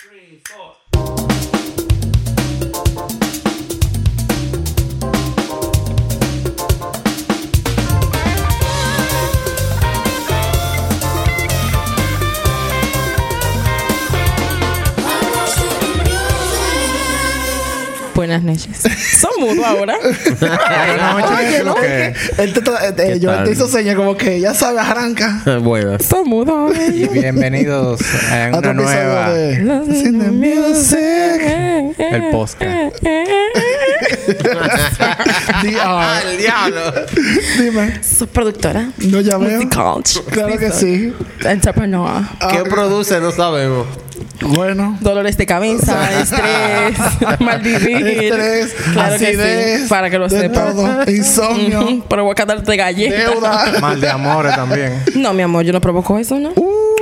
three, four. Buenas noches. Son mudos ahora. Oye, ¿no? que- Él te, tra- eh, yo te hizo señas como que ya sabes, arranca. Son mudos ahora. Y bienvenidos a Otro una episodio nueva. de Sin the Music. El podcast. DR. ¡El diablo! Dime. Soy productora. No ya veo. Claro que sí. Entrepreneur. ¿Qué produce? No sabemos. Bueno. Dolores de cabeza, estrés, mal vivir. Estrés, Claro que acidez, sí, para que lo todo. Insomnio, Ujú, Pero voy a cantarte galleta. deuda, Mal de amores también. No, mi amor, yo no provoco eso, ¿no?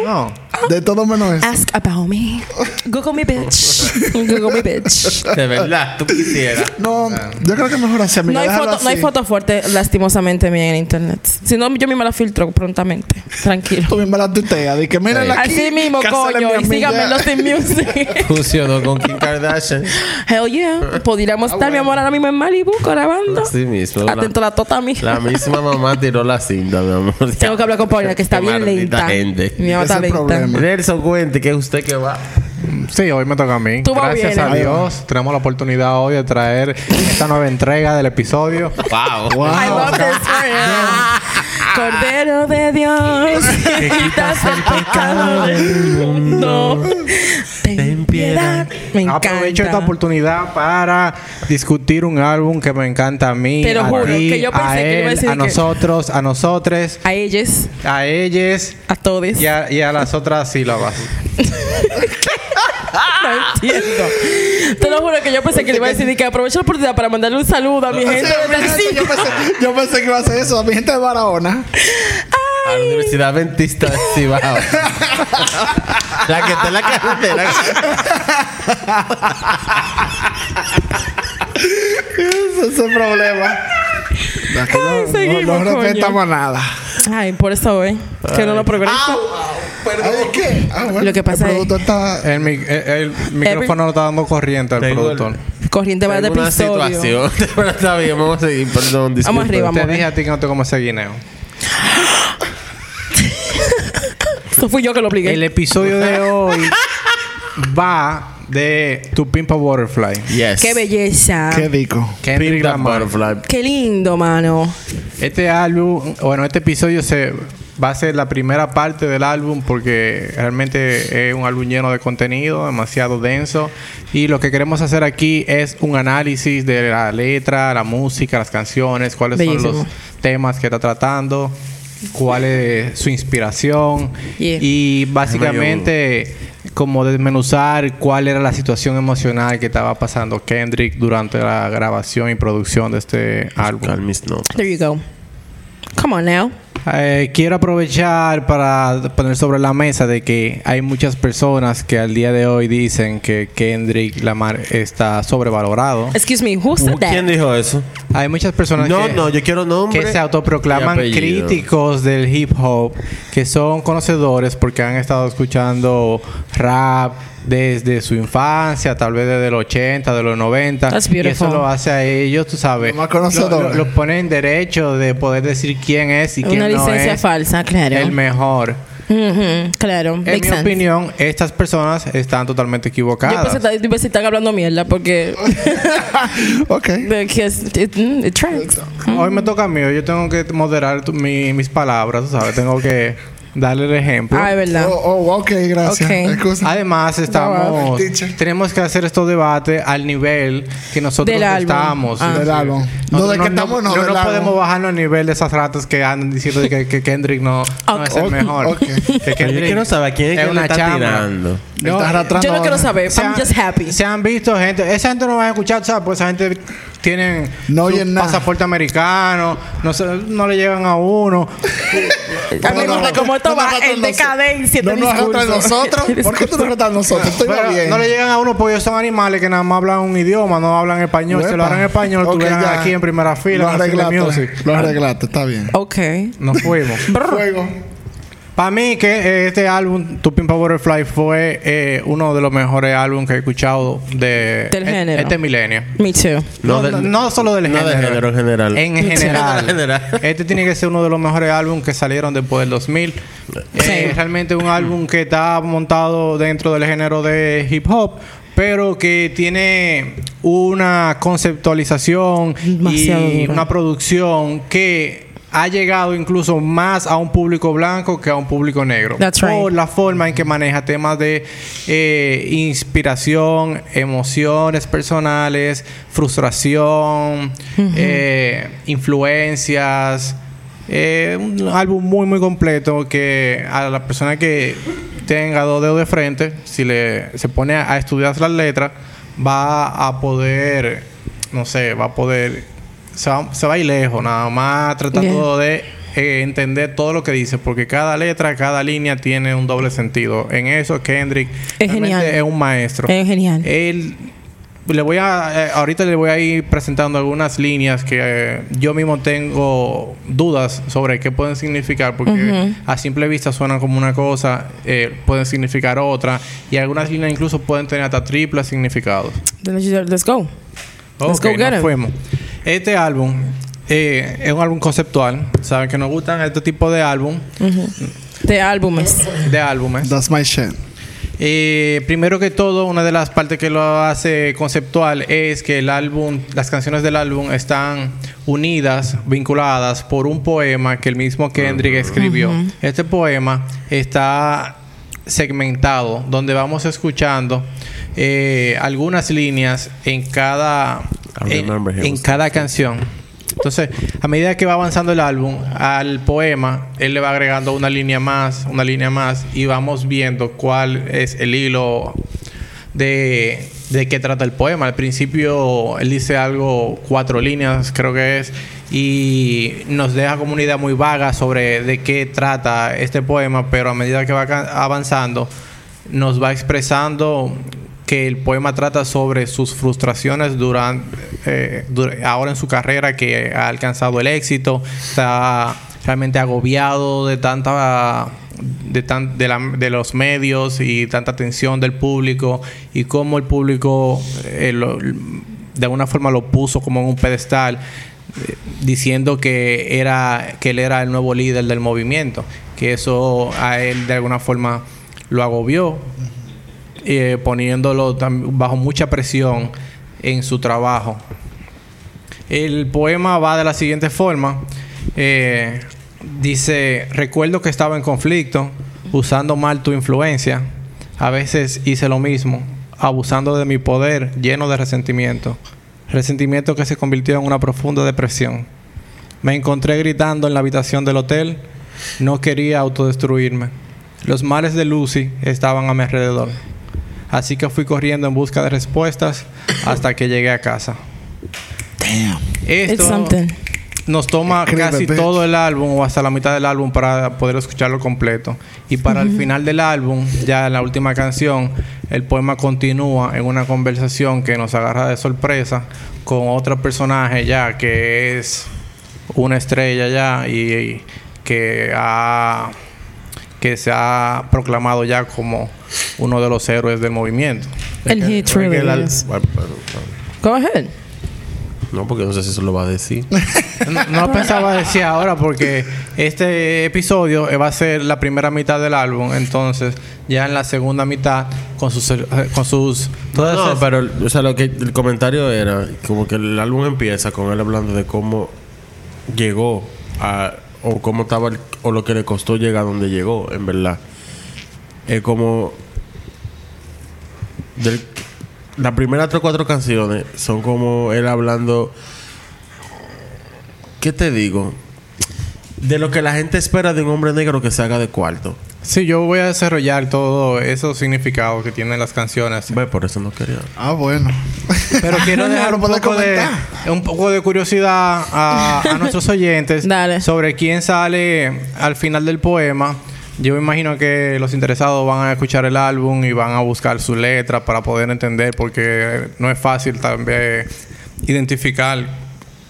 No. De todo menos eso. Ask about me. Google me, bitch. Google me, bitch. De verdad, tú quisieras. No, yo creo que mejor así, amiga. No hay, foto, no hay foto fuerte, lastimosamente, mía en internet. Si no, yo misma la filtro prontamente. Tranquilo. Tú misma la tuiteas. Di que miren aquí. Así mismo, coño. mi Y síganme en los Team Music. Funcionó con Kim Kardashian. Hell yeah. Podríamos estar, mi amor, ahora mismo en Malibu grabando. Así mismo. La, Atento a la tota mía. la misma mamá tiró la cinta, mi amor. Tengo que hablar con Paulina, que está Qué bien lenta. gente. Mi mamá está Ese es el lenta. Nelson, cuente que es usted que va. Sí, hoy me toca a mí. Tú Gracias bien, a. Dios, tenemos la oportunidad hoy de traer esta nueva entrega del episodio. Wow. Wow. I love this. Cordero de Dios, que quitas el pecado del mundo. Ten piedad. Me encanta. Aprovecho esta oportunidad para discutir un álbum que me encanta a mí, Te lo a juro, ti, que yo pensé a iba a él, decir a nosotros, a nosotres, A ellos, a ellas a todos. y a, y a las otras sílabas. No entiendo. Te lo juro que yo pensé que le iba a decir que aprovecho la oportunidad para mandarle un saludo a mi gente Sí, de yo, pensé, yo pensé que iba a hacer eso. A mi gente de Barahona. A la Universidad Adventista de Cibao. la que está en la carretera. Ese es el problema. Aquí no- Ay, no, seguimos, no coño. respetamos nada. Ay, por eso hoy. Que no lo progresa. ¿Qué? Ah, bueno, Lo que pasa el es- está... El, mi- el- el micrófono no está dando corriente al productor. Corriente va de episodio. situación. Pero está bien, vamos a seguir. Perdón, disculpa. Vamos arriba, Te amor. dije a ti que no te comes ese guineo. Eso fui yo que lo obligué. El episodio de hoy va de Tu Pimpa Butterfly. Yes. Qué belleza. Qué rico. That Lamar. butterfly. Qué lindo, mano. Este álbum, bueno, este episodio se va a ser la primera parte del álbum porque realmente es un álbum lleno de contenido, demasiado denso. Y lo que queremos hacer aquí es un análisis de la letra, la música, las canciones, cuáles son los temas que está tratando, cuál es su inspiración Yeah. y básicamente como desmenuzar cuál era la situación emocional que estaba pasando Kendrick durante la grabación y producción de este álbum. There you go. Come on now. Eh, quiero aprovechar para poner sobre la mesa de que hay muchas personas que al día de hoy dicen que Kendrick Lamar está sobrevalorado. Excuse me, who said ¿Quién that? dijo eso? Hay muchas personas No, que, no, yo quiero nombre. que se autoproclaman críticos del hip hop, que son conocedores porque han estado escuchando rap desde su infancia, tal vez desde los 80, de los 90. That's y eso lo hace a ellos, tú sabes. Los más conocedores. Lo, lo ponen en derecho de poder decir quién es y quién Una no licencia es falsa, claro. el mejor. Claro, En makes mi sense. opinión, estas personas están totalmente equivocadas. yo pensé que están hablando mierda porque Ok. because it, mm, it tracks. Hoy me toca a mí, yo tengo que moderar tu- mi- mis palabras, tú ¿sabes? Tengo que darle el ejemplo. Ah, es verdad. Oh, oh, ok, gracias. Además, estamos, tenemos que hacer estos debates al nivel que nosotros Del estamos. Ah. Del álbum. No, de que estamos, no, no, del no podemos bajarnos al nivel de esas ratas que andan diciendo que, que Kendrick no, no es el mejor. ok. Que Yo saber a quién es, que le una está chama. tirando. Arrastrando Yo no quiero saber. Se I'm han- just happy. Se han visto gente, esa gente no va a escuchar, ¿sabes? Pues esa gente tienen No su pasaporte americano, no, se- no le llegan a uno. Me gusta como esto no va en decadencia. No este nos arrastran nosotros. ¿Por qué tú nos arrastras a nosotros? Estoy Pero bien. no le llegan a uno porque ellos son animales que nada más hablan un idioma, no hablan español. Si lo hablan español, Ok, estuvieran aquí en primera fila. Arreglaste. Lo arreglaste, está bien. Ok. Nos fuimos. Fuego. Para mí que eh, este álbum, a Butterfly, fue eh, uno de los mejores álbumes que he escuchado de Del e- género. este milenio. Me too. No, No del- no solo del no género. del género en general. En general. En general. Este tiene que ser uno de los mejores álbumes que salieron después del 2000. Sí. Eh, realmente un álbum que está montado dentro del género de hip hop, pero que tiene una conceptualización Demasiado y una producción que ha llegado incluso más a un público blanco que a un público negro. That's right. Por la forma en que maneja temas de eh, inspiración, emociones personales, frustración, eh, influencias. Eh, un álbum muy muy completo que a la persona que tenga dos dedos de frente, si le se pone a, a estudiar las letras, va a poder, no sé, va a poder, se va, se va a ir lejos, nada más tratando de eh, entender todo lo que dice, porque cada letra, cada línea tiene un doble sentido. En eso Kendrick Es genial. es un maestro. Es genial. Él le voy a eh, ahorita le voy a ir presentando algunas líneas que eh, yo mismo tengo dudas sobre qué pueden significar porque a simple vista suenan como una cosa eh, pueden significar otra y algunas líneas incluso pueden tener hasta triples significados let's, go. Let's go get nos him. fuimos. Este álbum eh, es un álbum conceptual saben que nos gustan este tipo de álbum De álbumes. de álbumes That's my shit. Eh, primero que todo, una de las partes que lo hace conceptual es que el álbum, las canciones del álbum están unidas, vinculadas por un poema que el mismo Kendrick escribió. Este poema está segmentado, donde vamos escuchando eh, algunas líneas en cada, en, cada canción. Entonces, a medida que va avanzando el álbum, al poema, él le va agregando una línea más, una línea más, y vamos viendo cuál es el hilo de, de qué trata el poema. Al principio, él dice algo, cuatro líneas, creo que es, y nos deja como una idea muy vaga sobre de qué trata este poema, pero a medida que va avanzando, nos va expresando que el poema trata sobre sus frustraciones durante eh, ahora en su carrera que ha alcanzado el éxito está realmente agobiado de tanta de, tan- de, la- de los medios y tanta atención del público y cómo el público eh, de alguna forma lo puso como en un pedestal diciendo que era que él era el nuevo líder del movimiento que eso a él de alguna forma lo agobió eh, poniéndolo bajo mucha presión en su trabajo. El poema va de la siguiente forma. Eh, dice, recuerdo que estaba en conflicto, usando mal tu influencia. A veces hice lo mismo, abusando de mi poder, lleno de resentimiento. Resentimiento que se convirtió en una profunda depresión. Me encontré gritando en la habitación del hotel. No quería autodestruirme. Los males de Lucy estaban a mi alrededor. Así que fui corriendo en busca de respuestas hasta que llegué a casa. Damn. It's Esto something. Nos toma Escribe, casi bitch. todo el álbum o hasta la mitad del álbum para poder escucharlo completo. Y para el final del álbum, ya en la última canción, el poema continúa en una conversación que nos agarra de sorpresa con otro personaje ya que es una estrella ya y, y que ha que se ha proclamado ya como uno de los héroes del movimiento. And he truly is. Go ahead. No, porque no sé si eso lo va a decir. No, no lo pensaba decir ahora porque este episodio va a ser la primera mitad del álbum, entonces ya en la segunda mitad con sus eh, con sus todas no, esas- pero o sea, lo que el comentario era como que el álbum empieza con él hablando de cómo llegó a o cómo estaba el- o lo que le costó llegar a donde llegó, en verdad. Es como del, las primeras tres o cuatro canciones son como él hablando ¿Qué te digo? De lo que la gente espera de un hombre negro que se haga de cuarto. Sí, yo voy a desarrollar todo esos significados que tienen las canciones. Ve, por eso no quería. Ah, bueno. Pero quiero dejar un poco, de, un poco de curiosidad a, a nuestros oyentes Dale. sobre quién sale al final del poema. Yo me imagino que los interesados van a escuchar el álbum y van a buscar su letra para poder entender, porque no es fácil también identificar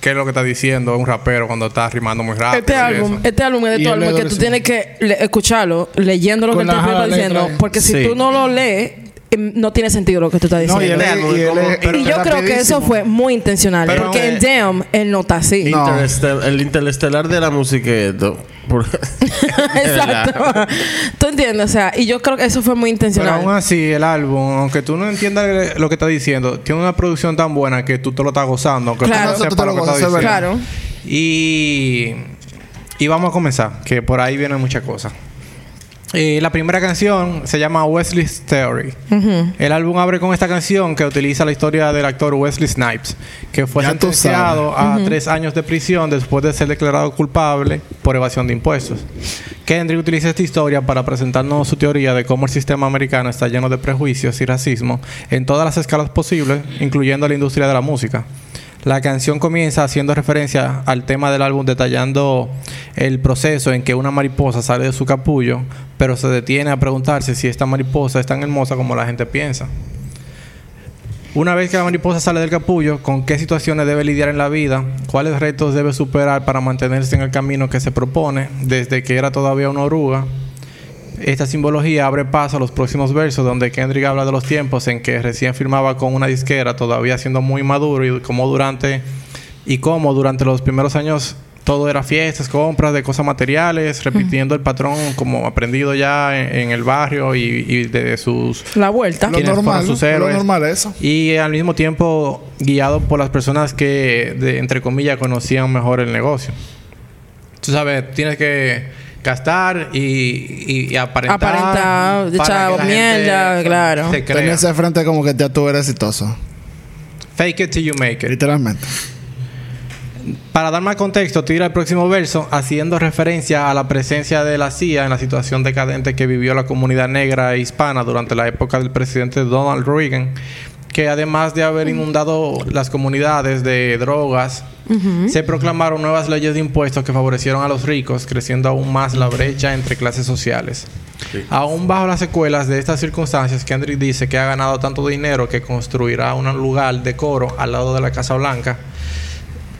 qué es lo que está diciendo un rapero cuando está rimando muy rápido. Este álbum, este álbum es de él álbum que tú tienes que le- escucharlo leyendo lo que el está letra diciendo. Porque si tú no lo lees, em, no tiene sentido lo que tú estás No, y diciendo. él es- y él es- y yo creo que eso fue muy intencional. Pero, porque eh, en Damn, él no está así. No. Interestel- el interestelar de la música es esto. Por- Exacto. ¿Tú entiendes? O sea, y yo creo que eso fue muy Pero intencional. aún así, el álbum, aunque tú no entiendas lo que está diciendo, tiene una producción tan buena que tú te lo estás gozando, aunque Claro. tú no tú te lo lo gozas, claro. Y, y vamos a comenzar, que por ahí vienen muchas cosas. Eh, la primera canción se llama Wesley's Theory. El álbum abre con esta canción que utiliza la historia del actor Wesley Snipes, que fue Ya sentenciado a tres años de prisión después de ser declarado culpable por evasión de impuestos. Kendrick utiliza esta historia para presentarnos su teoría de cómo el sistema americano está lleno de prejuicios y racismo en todas las escalas posibles, incluyendo la industria de la música. La canción comienza haciendo referencia al tema del álbum detallando el proceso en que una mariposa sale de su capullo, pero se detiene a preguntarse si esta mariposa es tan hermosa como la gente piensa. Una vez que la mariposa sale del capullo, ¿con qué situaciones debe lidiar en la vida? ¿Cuáles retos debe superar para mantenerse en el camino que se propone desde que era todavía una oruga? Esta simbología abre paso a los próximos versos donde Kendrick habla de los tiempos en que recién firmaba con una disquera todavía siendo muy maduro y cómo durante y cómo durante los primeros años todo era fiestas, compras de cosas materiales, repitiendo el patrón como aprendido ya en, en el barrio y, y de sus La vuelta. Lo ¿Quiénes normal, sus ¿no? Lo héroes? normal es eso. y al mismo tiempo guiado por las personas que, de- entre comillas, conocían mejor el negocio. Tú sabes, tienes que gastar y, y, y aparentar. Aparentar, echar mierda, claro. se crea. Tenerse frente como que ya tú eres exitoso. Fake it till you make it. Literalmente. Para dar más contexto, tira el próximo verso haciendo referencia a la presencia de la CIA en la situación decadente que vivió la comunidad negra e hispana durante la época del presidente Donald Reagan, que además de haber inundado las comunidades de drogas, se proclamaron nuevas leyes de impuestos que favorecieron a los ricos, creciendo aún más la brecha entre clases sociales. Aún bajo las secuelas de estas circunstancias, Kendrick dice que ha ganado tanto dinero que construirá un lugar de coro al lado de la Casa Blanca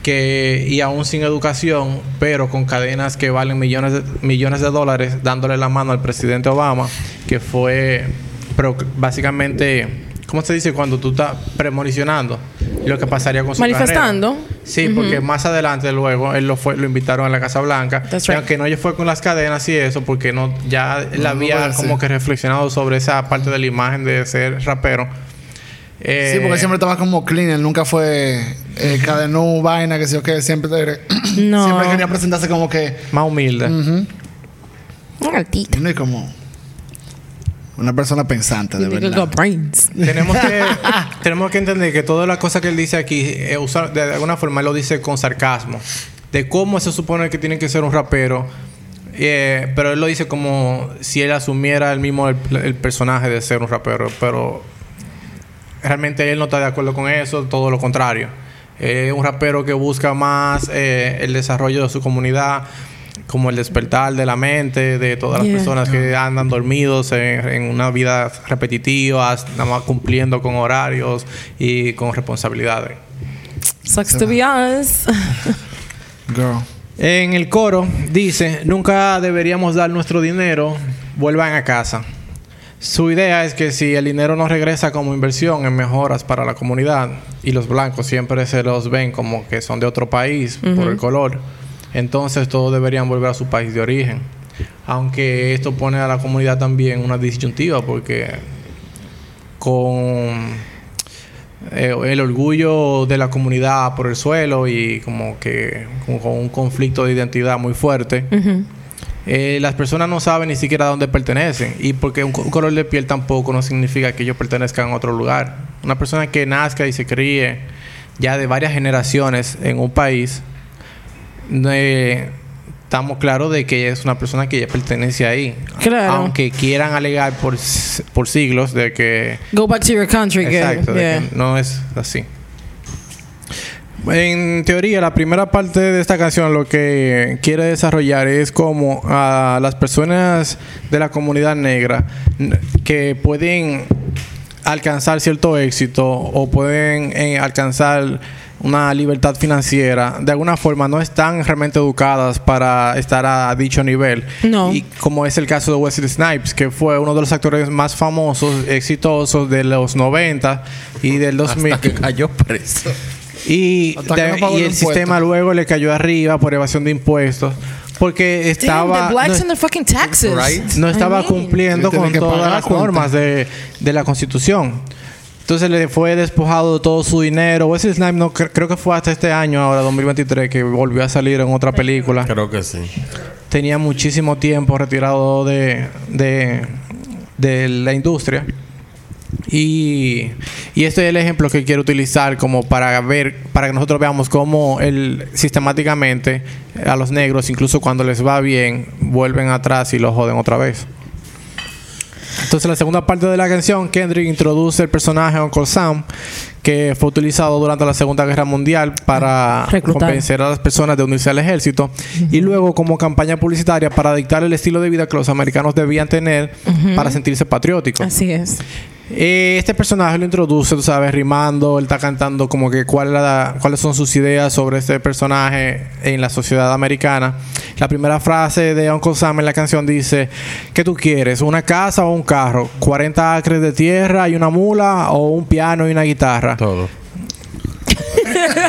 que y aún sin educación, pero con cadenas que valen millones de, millones de dólares, dándole la mano al presidente Obama, que fue pero básicamente, ¿cómo se dice cuando tú estás premonicionando lo que pasaría con su Manifestando. carrera? Sí, porque más adelante luego él lo fue lo invitaron a la Casa Blanca, That's y aunque no fue con las cadenas y eso, porque no ya él No, había como que reflexionado sobre esa parte de la imagen de ser rapero. Eh, Sí, porque siempre estaba como clean. Él nunca fue eh, cadenú, vaina, que sé yo qué. Siempre, No. siempre quería presentarse como que... más humilde. ujú, Un altito. y como... Una persona pensante, de verdad. tenemos que tenemos que entender que todas las cosas que él dice aquí eh, de alguna forma él lo dice con sarcasmo. De cómo se supone que tiene que ser un rapero eh, pero él lo dice como si él asumiera el mismo el, el personaje de ser un rapero pero realmente él no está de acuerdo con eso todo lo contrario. Es un rapero que busca más eh, el desarrollo de su comunidad como el despertar de la mente de todas las Yeah. personas que andan dormidos en, en una vida repetitiva, nada más cumpliendo con horarios y con responsabilidades. Sucks to be honest. Girl. En el coro dice, nunca deberíamos dar nuestro dinero, vuelvan a casa. Su idea es que si el dinero no regresa como inversión en mejoras para la comunidad y los blancos siempre se los ven como que son de otro país por el color, entonces todos deberían volver a su país de origen. Aunque esto pone a la comunidad también una disyuntiva porque con eh, el orgullo de la comunidad por el suelo y como que con un conflicto de identidad muy fuerte. eh, las personas no saben ni siquiera a dónde pertenecen y porque un, un color de piel tampoco no significa que ellos pertenezcan a otro lugar. Una persona que nazca y se críe ya de varias generaciones en un país, eh, estamos claros de que es una persona que ya pertenece ahí. Claro. Aunque quieran alegar por, por siglos de que Go back to your country. Exacto, de yeah. que no es así. En teoría, la primera parte de esta canción lo que quiere desarrollar es como a las personas de la comunidad negra que pueden alcanzar cierto éxito o pueden eh, alcanzar una libertad financiera, de alguna forma no están realmente educadas para estar a, dicho nivel. No. Y como es el caso de Wesley Snipes, que fue uno de los actores más famosos, exitosos de los 90 y del 2000. Hasta que cayó preso. Y, de- no y el sistema luego le cayó arriba por evasión de impuestos. Porque Damn, estaba. the blacks no, taxes. Right. no I estaba mean. cumpliendo Sí, con todas la las normas de, de la constitución. Entonces le fue despojado de todo su dinero. Wesley Snipes no, cre- creo que fue hasta este año, ahora 2023, que volvió a salir en otra película. Creo que sí. Tenía muchísimo tiempo retirado de, de, de la industria. Y, y este es el ejemplo que quiero utilizar como para ver, para que nosotros veamos cómo él sistemáticamente a los negros, incluso cuando les va bien, vuelven atrás y lo joden otra vez. Entonces, en la segunda parte de la canción, Kendrick introduce el personaje Uncle Sam, que fue utilizado durante la Segunda Guerra Mundial para Reclutar. convencer a las personas de unirse al ejército y luego como campaña publicitaria para dictar el estilo de vida que los americanos debían tener para sentirse patrióticos. Así es. Eh, este personaje lo introduce, tú sabes, rimando, él está cantando como que cuál cuáles son sus ideas sobre este personaje en la sociedad americana. La primera frase de Uncle Sam en la canción dice, ¿qué tú quieres? ¿Una casa o un carro? ¿40 acres de tierra y una mula o un piano y una guitarra? Todo.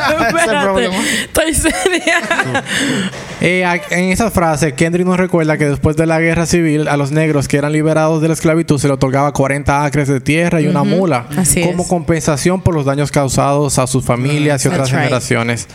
Espérate. problema. Estoy seria. Eh, en esa frase, Kendrick nos recuerda que después de la guerra civil, a los negros que eran liberados de la esclavitud se le otorgaba 40 acres de tierra y una mula Así como es. compensación por los daños causados a sus familias y otras That's right.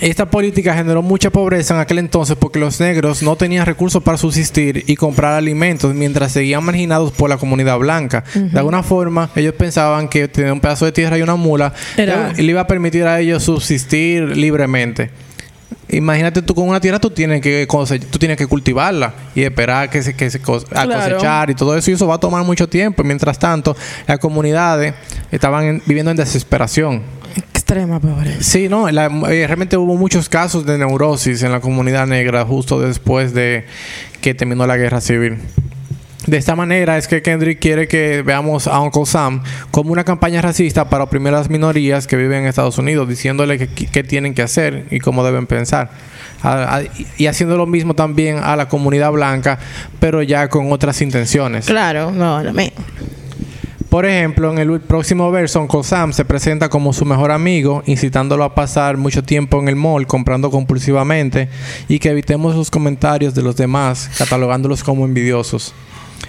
Esta política generó mucha pobreza en aquel entonces porque los negros no tenían recursos para subsistir y comprar alimentos mientras seguían marginados por la comunidad blanca. De alguna forma, ellos pensaban que tener un pedazo de tierra y una mula Era- le iba a permitir a ellos subsistir libremente. Imagínate tú con una tierra tú tienes que cose- tú tienes que cultivarla y esperar que se, que se cos- a Claro. cosechar y todo eso y eso va a tomar mucho tiempo. Mientras tanto, las comunidades estaban en- viviendo en desesperación. Extrema pobreza. Sí, no, la- eh, realmente hubo muchos casos de neurosis en la comunidad negra justo después de que terminó la guerra civil. De esta manera es que Kendrick quiere que veamos a Uncle Sam como una campaña racista para oprimir a las minorías que viven en Estados Unidos, diciéndole qué tienen que hacer y cómo deben pensar. A- a- y haciendo lo mismo también a la comunidad blanca, pero ya con otras intenciones. Claro, no, no me. Por ejemplo, en el próximo verso, Uncle Sam se presenta como su mejor amigo, incitándolo a pasar mucho tiempo en el mall comprando compulsivamente y que evitemos los comentarios de los demás, catalogándolos como envidiosos.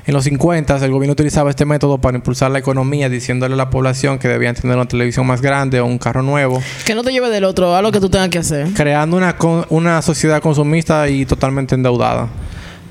En los 50 el gobierno utilizaba este método para impulsar la economía, diciéndole a la población que debían tener una televisión más grande o un carro nuevo, Que no te lleve del otro, haz lo que tú tengas que hacer. creando una, una sociedad consumista y totalmente endeudada.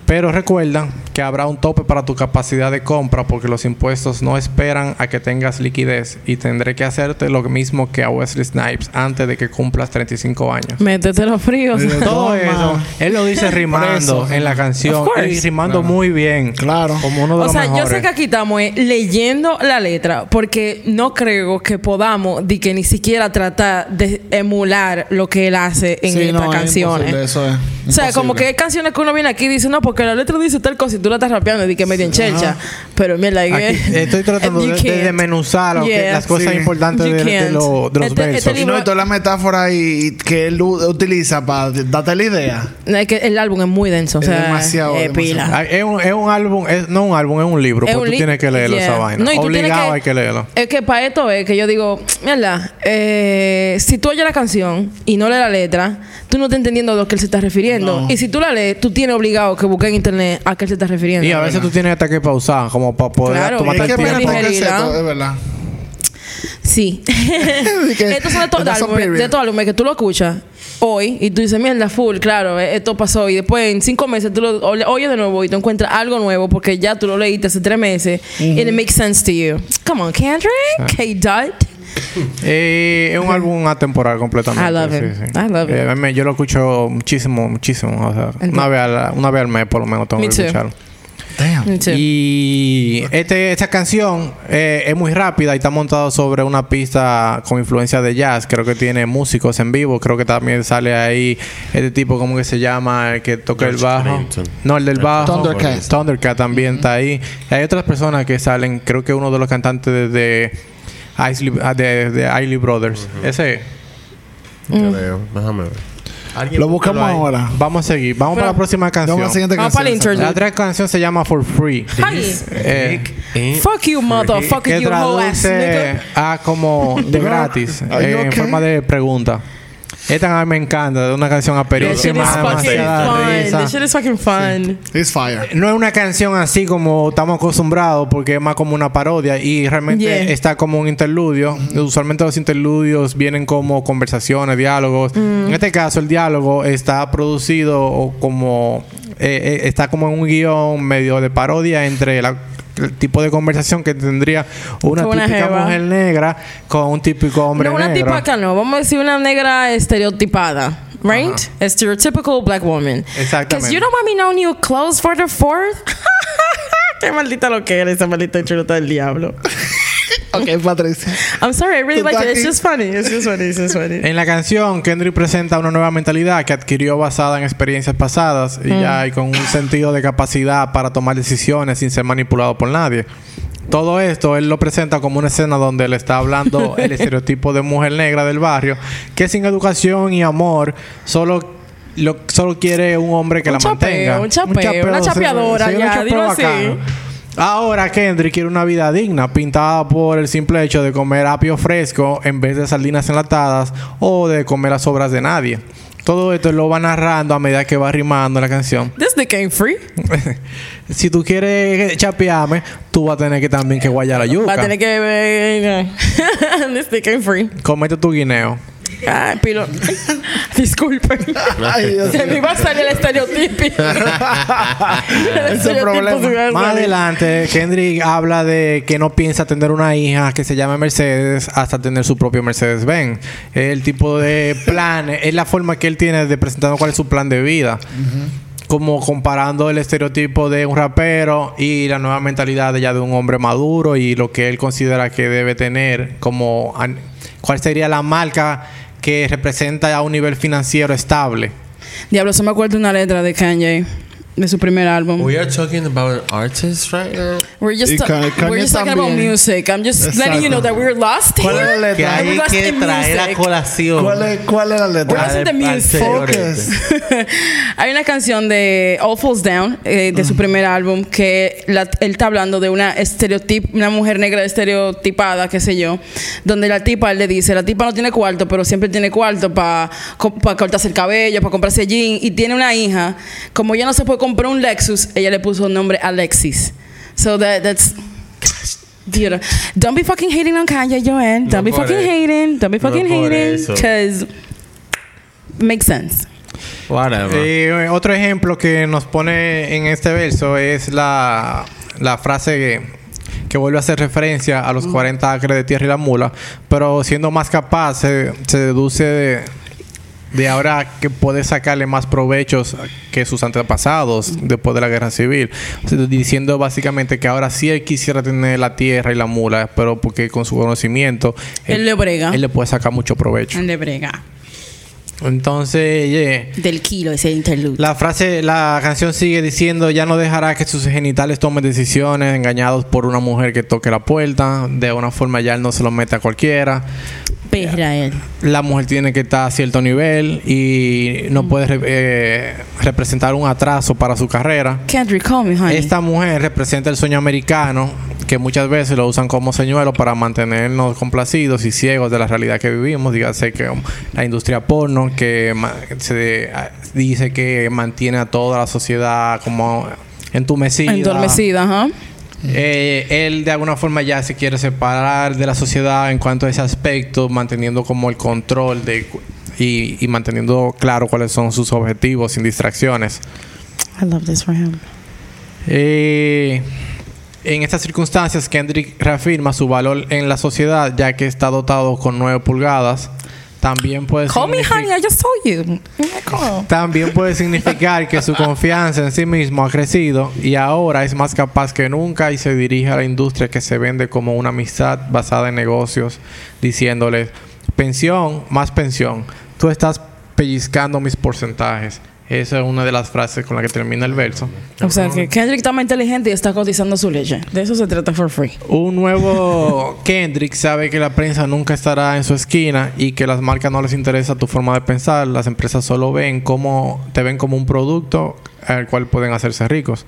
Pero recuerda que habrá un tope para tu capacidad de compra porque los impuestos no esperan a que tengas liquidez y tendré que hacerte lo mismo que a Wesley Snipes antes de que cumplas 35 años. Métete los fríos. Todo eso, él lo dice rimando en la canción y rimando muy bien. Claro. Como uno de O los sea, yo sé que aquí estamos eh, leyendo la letra porque no creo que podamos de que ni siquiera tratar de emular lo que él hace en Sí, estas no, es canciones. imposible, eso es O sea, como que hay canciones que uno viene aquí y dice, no, porque la letra dice tal cosa y tú la estás rapeando y que medio en chelcha. Pero mira, Aquí estoy tratando de, de desmenuzar lo que- Yeah. las cosas Sí. importantes de, de can't. lo- de los Este- este versos. Y libro- no, y toda la metáfora y, y que él utiliza para darte la idea. Es que el álbum es muy denso. O Es sea, demasiado, eh, demasiado. pila. Ah, Es un, es un álbum, es, no un álbum, es un libro, Es porque un tú tienes que leerlo Yeah. esa vaina. No, y tú Obligado que- hay que leerlo. Es que para esto es que yo digo, mierda, eh, si tú oyes la canción y no lees la letra, tú no estás entendiendo a lo que él se está refiriendo. No. Y si tú la lees, tú tienes obligado que buscar en internet a qué él se está refiriendo. Y a veces tú tienes hasta que pausar, como para poder Claro, tomarte Es que tiempo. es verdad. Sí. que- Estos son de a álbumes, de estos álbumes que tú lo escuchas hoy y tú dices, mierda, full, claro, eh, esto pasó. Y después en cinco meses tú lo oyes de nuevo y tú encuentras algo nuevo porque ya tú lo leíste hace tres meses and it makes sense to you. Come on, Kendrick, K-Dot. Eh, es un álbum atemporal completamente. I love sí, it. sí. I love it. Eh, me- yo lo escucho muchísimo, muchísimo. O sea, una vez, al, una vez al mes por lo menos tengo Me que too. escucharlo. Damn. Sí. Y este, esta canción eh, es muy rápida y está montada sobre una pista con influencia de jazz. Creo que tiene músicos en vivo. Creo que también sale ahí este tipo, ¿cómo que se llama? El que toca el bajo. Clinton. No, el del bajo. Thundercat. Thundercat también está ahí. Y hay otras personas que salen. Creo que uno de los cantantes de, de Isley, de, de Isley Brothers. Ese. Creo. Déjame ver. ¿Alguien Lo buscamos Ahí. ahora. Vamos a seguir. Vamos para la próxima canción. Vamos a la siguiente Vamos para canción. el. La otra canción se llama For Free. Eh, Eh, Fuck you, motherfucker, que you hoe ass traduce nigga. a como de gratis eh, en forma de pregunta. Esta a mí me encanta, de una canción That shit is aperísima, fucking demasiada fun. risa. That shit is fucking fun. It's fire. No es una canción así como estamos acostumbrados, porque es más como una parodia y realmente Yeah. está como un interludio. Usualmente los interludios vienen como conversaciones, diálogos. Mm. En este caso, el diálogo está producido o como eh, eh, está como en un guion medio de parodia entre la- el tipo de conversación que tendría una una típica jeva. mujer negra con un típico hombre No, una negro. tipa acá no. Vamos a decir una negra estereotipada. Right? A stereotypical black woman. Exactamente. Because you don't want me no new clothes for the fourth. Qué maldita lo que era esa maldita chulota del diablo. Ok, Patricia. I'm sorry, I really like it. It's just funny. It's just funny. It's just funny. En la canción, Kendrick presenta una nueva mentalidad que adquirió basada en experiencias pasadas y ya y con un sentido de capacidad para tomar decisiones sin ser manipulado por nadie. Todo esto él lo presenta como una escena donde él está hablando el estereotipo de mujer negra del barrio que sin educación y amor solo lo, solo quiere un hombre que Un la chapeo, mantenga. un chapeo, una sí, chapeadora, sí, un ya, chapeo dilo así. Ahora Kendrick quiere una vida digna, pintada por el simple hecho de comer apio fresco en vez de sardinas enlatadas o de comer las obras de nadie. Todo esto lo va narrando a medida que va rimando la canción. This dick ain't free. si tú quieres chapearme, tú vas a tener que también que guayar la yuca. Va a tener que... eh, This dick ain't free. Comete tu guineo. Ay, pilo. Disculpen. Ay, Dios Se me iba a salir el estereotipo. El estereotipo problema. Más salir. adelante, Kendrick habla de que no piensa tener una hija que se llame Mercedes hasta tener su propio Mercedes-Benz. Es el tipo de plan, es la forma que él tiene de presentar cuál es su plan de vida. Como comparando el estereotipo de un rapero y la nueva mentalidad de ya de un hombre maduro y lo que él considera que debe tener como cuál sería la marca que representa a un nivel financiero estable. Diablo, se me acuerda una letra de Kanye. De su primer álbum. We are talking about artists right now. We're just, we're just talking about music. I'm just letting you know that Exacto. we're lost ¿Cuál es la here. letra? Que We're hay lost que in traer a music. colación. ¿Cuál es, ¿Cuál es la We're letra? lost in the Al- music. Focus. Hay una canción de All Falls Down, eh, de su primer álbum, que la- él está hablando de una estereotip, una mujer negra estereotipada, qué sé yo, donde la tipa él le dice, la tipa no tiene cuarto, pero siempre tiene cuarto para cortarse el cabello, para comprarse jean, y tiene una hija, como ya no se puede comprar un Lexus, ella le puso el nombre Alexis. So that, that's... Dude, don't be fucking hating on Kanye, Joanne. Don't No be fucking eso. hating. Don't be No fucking por hating. Because makes sense. Whatever. Eh, otro ejemplo que nos pone en este verso es la, la frase que, que vuelve a hacer referencia a los 40 acres de tierra y la mula, pero siendo más capaz se, se deduce de, de ahora que puede sacarle más provechos que sus antepasados después de la guerra civil, diciendo básicamente que ahora sí él quisiera tener la tierra y la mula, pero porque con su conocimiento Él le brega. él le puede sacar mucho provecho. Él le brega. Entonces, yeah. Del kilo ese interlude. La frase, la canción sigue diciendo, ya no dejará que sus genitales tomen decisiones engañados por una mujer que toque la puerta. De una forma ya él no se lo mete a cualquiera. La mujer tiene que estar a cierto nivel y no puede eh, representar un atraso para su carrera. Kendrick, call me, honey. Esta mujer representa el sueño americano que muchas veces lo usan como señuelo para mantenernos complacidos y ciegos de la realidad que vivimos. Dígase que um, la industria porno que se ah, dice que mantiene a toda la sociedad como entumecida. Endormecida, ajá. Eh, él de alguna forma ya se quiere separar de la sociedad en cuanto a ese aspecto, manteniendo como el control de y, y manteniendo claro cuáles son sus objetivos sin distracciones. I love this for him. Eh, en estas circunstancias, Kendrick reafirma su valor en la sociedad, ya que está dotado con 9 pulgadas. También puede, Call me, signific- honey. I just told you. Call. también puede significar que su confianza en sí mismo ha crecido y ahora es más capaz que nunca y se dirige a la industria que se vende como una amistad basada en negocios, diciéndoles, pensión, más pensión. Tú estás pellizcando mis porcentajes. Esa es una de las frases con la que termina el verso. O sea, que Kendrick está más inteligente y está cotizando su leche. De eso se trata for free. Un nuevo Kendrick sabe que la prensa nunca estará en su esquina y que las marcas no les interesa tu forma de pensar. Las empresas solo ven como te ven como un producto al cual pueden hacerse ricos.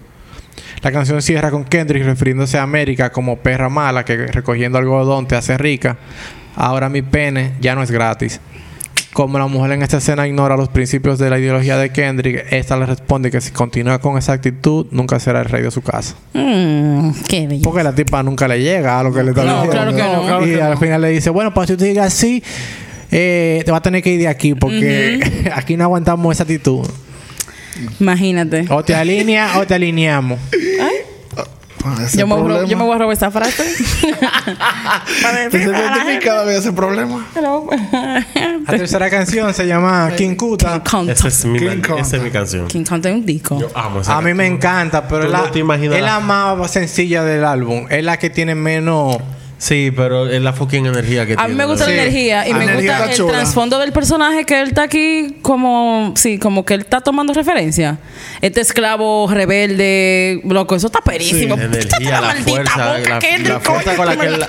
La canción cierra con Kendrick refiriéndose a América como perra mala que recogiendo algodón te hace rica. Ahora mi pene ya no es gratis. Como la mujer en esta escena ignora los principios de la ideología de Kendrick, esta le responde que si continúa con esa actitud, nunca será el rey de su casa. Mmm, qué bello. Porque la tipa nunca le llega a lo que le está No, diciendo. claro que no, claro y que al final le dice, bueno, pues si tú digas así, eh, te vas a tener que ir de aquí porque aquí no aguantamos esa actitud. Imagínate. O te alinea o te alineamos. Ese Yo me, voy yo me voy a robar esta frase. ¿Te identificado de ese problema? La tercera canción se llama King Kuta. King Esa es mi, King Kong. esa es mi canción. King Kong tiene un disco. Yo amo esa A mí me encanta, pero es la, no es la más sencilla del álbum. Es la que tiene menos... Sí, pero es la fucking energía que A mí tiene. me gusta la energía y La me energía gusta el chula. trasfondo del personaje que él está aquí como, sí, como que él está tomando referencia. Este esclavo rebelde, loco, eso está perísimo. La energía, la fuerza, boca, la, Kendrick, la fuerza con la que la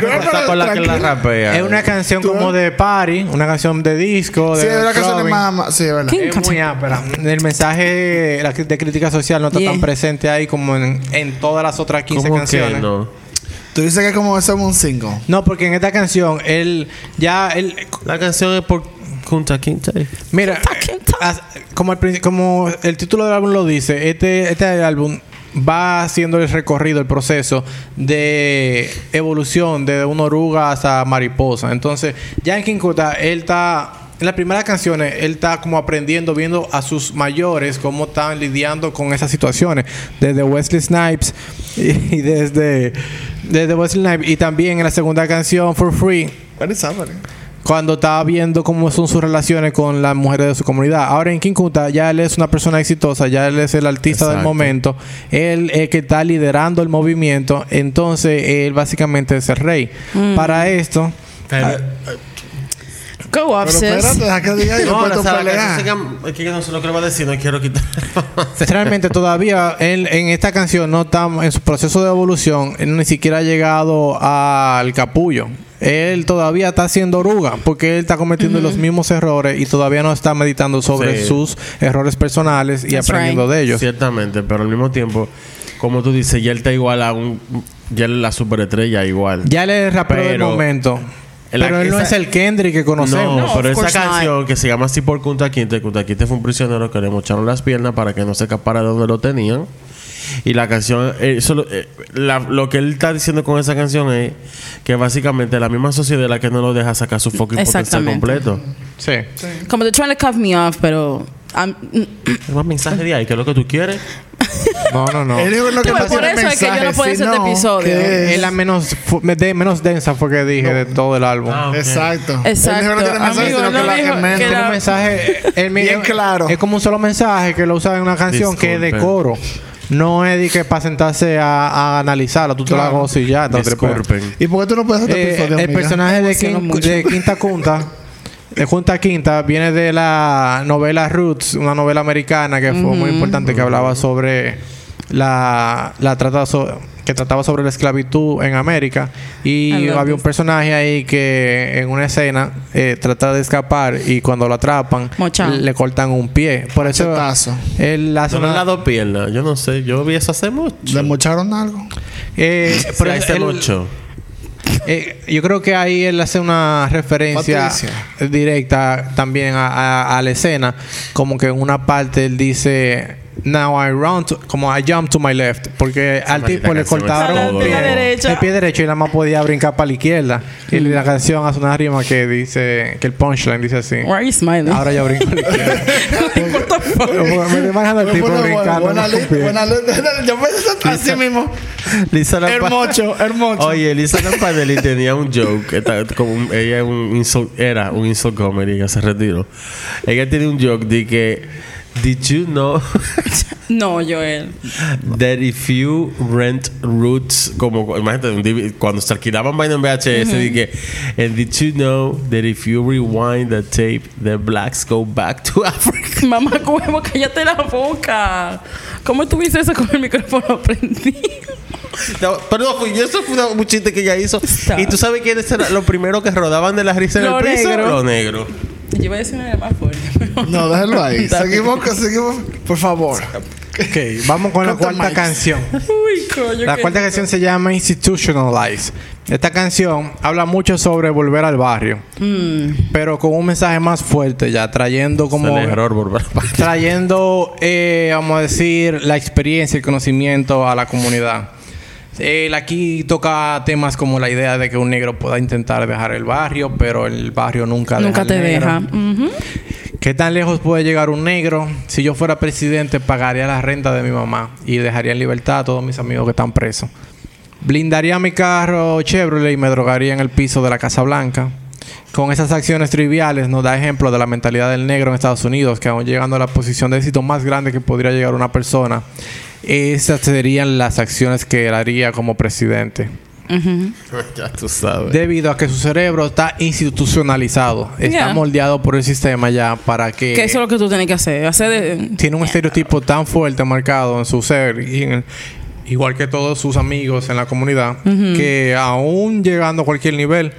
fuerza con la que la rapea. Es una canción Tú- como de party, una canción de disco, de Sí, es una canción más, más- Sí, es verdad. Es muy ápera. El mensaje de crítica social no está Yeah. tan presente ahí como en, en todas las otras 15 ¿Cómo canciones. que no? No? Tú dices que es como ese es un single. porque en esta canción él ya él La canción es por Kunta Kinte. mira as- como el, como el título del álbum lo dice, este este álbum va haciendo el recorrido, el proceso de evolución de una oruga hasta mariposa. Entonces, ya en King Kuta, él está en las primeras canciones, él está como aprendiendo, viendo a sus mayores cómo están lidiando con esas situaciones. Desde Wesley Snipes y, y desde, desde Wesley Snipes. Y también en la segunda canción, For Free, What is happening? cuando estaba viendo cómo son sus relaciones con las mujeres de su comunidad. Ahora en King Kunta ya él es una persona exitosa, ya él es el artista del momento, él es que está liderando el movimiento, entonces él básicamente es el rey. Para esto, Go up, Pero sis. espérate, deja que diga y No, después la tú sala peleas. que se- es que yo no sé lo que le va a decir, no quiero quitar. realmente todavía él en esta canción no está en su proceso de evolución, él ni siquiera ha llegado al capullo. Él todavía está haciendo oruga porque él está cometiendo los mismos errores y todavía no está meditando sobre Sí. sus errores personales y That's aprendiendo right. de ellos. Ciertamente, pero al mismo tiempo, como tú dices, ya él está igual a un. Ya él es la superestrella igual. Ya él es el rapero del momento. La- pero él no esa- es el Kendrick que conocemos. No, No, pero of esa not. canción que se llama así por Kunta Kinte, Kunta Kinte fue un prisionero que le mocharon las piernas para que no se escapara de donde lo tenían. Y la canción, eh, eso lo- eh, la- lo que él está diciendo con esa canción es que básicamente la misma sociedad es la que no lo deja sacar su fucking potencial completo. Sí. Como they're trying to cuff me off, pero... I'm- Es más mensaje de ahí, que es lo que tú quieres. No, no, no. Él dijo no que Por- eso es que yo no puedo hacer este episodio. Es la menos, de- menos densa fue que dije de todo el álbum. Ah, ok. Exacto. Exacto. Él dijo no tiene mensaje, Amigo, sino no que la mensaje el mi- Bien claro. Es como un solo mensaje que lo usa en una canción que es de coro. No es de que para sentarse a, a analizarla. Tú te la Claro. gozas y ya. Disculpen. ¿Y por qué tú no puedes hacer este Eh, episodio, el amiga? personaje de, Quin- de Quinta Kunta, de Junta Quinta, viene de la novela Roots, una novela americana que fue muy importante que hablaba sobre la, la trata so- que trataba sobre la esclavitud en América y había un personaje ahí que en una escena eh, trata de escapar y cuando lo atrapan le cortan un pie por eso él hace No una- da dos piernas. Yo no sé. Yo vi eso hace mucho. ¿Le mocharon algo? eh, Sí, pero hace él- mucho. Eh, yo creo que ahí él hace una referencia Patricia. directa también a, a- a la escena. Como que en una parte él dice... Now I run to, como I jump to my left porque al tipo le cortaron un pie, el pie derecho y nada más podía brincar para la izquierda y la canción hace una rima que dice que el punchline dice así Why are you smiling? ahora yo brinco a la izquierda What the fuck? me estoy imaginando al tipo brincando. Yo pensé así mismo. Lisa la Hermocho, hermocho. Oye, Lisa Lampanelli tenía un joke. que como ella un insult- era un insult comedy. Ella se retiró. Ella tiene un joke de que Did you know No, Joel. that if you rent roots, como imagínate, cuando se alquilaban vaina en VHS, dije, and did you know that if you rewind the tape, the blacks go back to Africa? Mamá, huevo, cállate la boca. ¿Cómo tuviste eso con el micrófono prendido? No, perdón, eso fue un chiste que ella hizo. Stop. ¿Y tú sabes quiénes eran los primeros que rodaban de la risa en el piso? negros. Los negros. Yo iba a decir una más fuerte. pero- No, déjalo ahí. Seguimos, seguimos. Por favor. Ok, vamos con la cuarta canción. Uy, coño. La cuarta canción se llama Institutionalize. Esta canción habla mucho sobre volver al barrio, pero con un mensaje más fuerte ya, trayendo como... El error, volver al barrio. trayendo, eh, vamos a decir, la experiencia y conocimiento a la comunidad. Él aquí toca temas como la idea de que un negro pueda intentar dejar el barrio, pero el barrio nunca, Nunca deja te deja. ¿Qué tan lejos puede llegar un negro? Si yo fuera presidente, pagaría la renta de mi mamá y dejaría en libertad a todos mis amigos que están presos. Blindaría mi carro Chevrolet y me drogaría en el piso de la Casa Blanca. Con esas acciones triviales nos da ejemplo de la mentalidad del negro en Estados Unidos, que aún llegando a la posición de éxito más grande que podría llegar una persona, esas serían las acciones que él haría como presidente. ya tú sabes. Debido a que su cerebro está institucionalizado, está Yeah. moldeado por el sistema ya para que... Que eso es lo que tú tienes que hacer. Hacer de... tiene un estereotipo tan fuerte marcado en su ser y en el- igual que todos sus amigos en la comunidad que aún llegando a cualquier nivel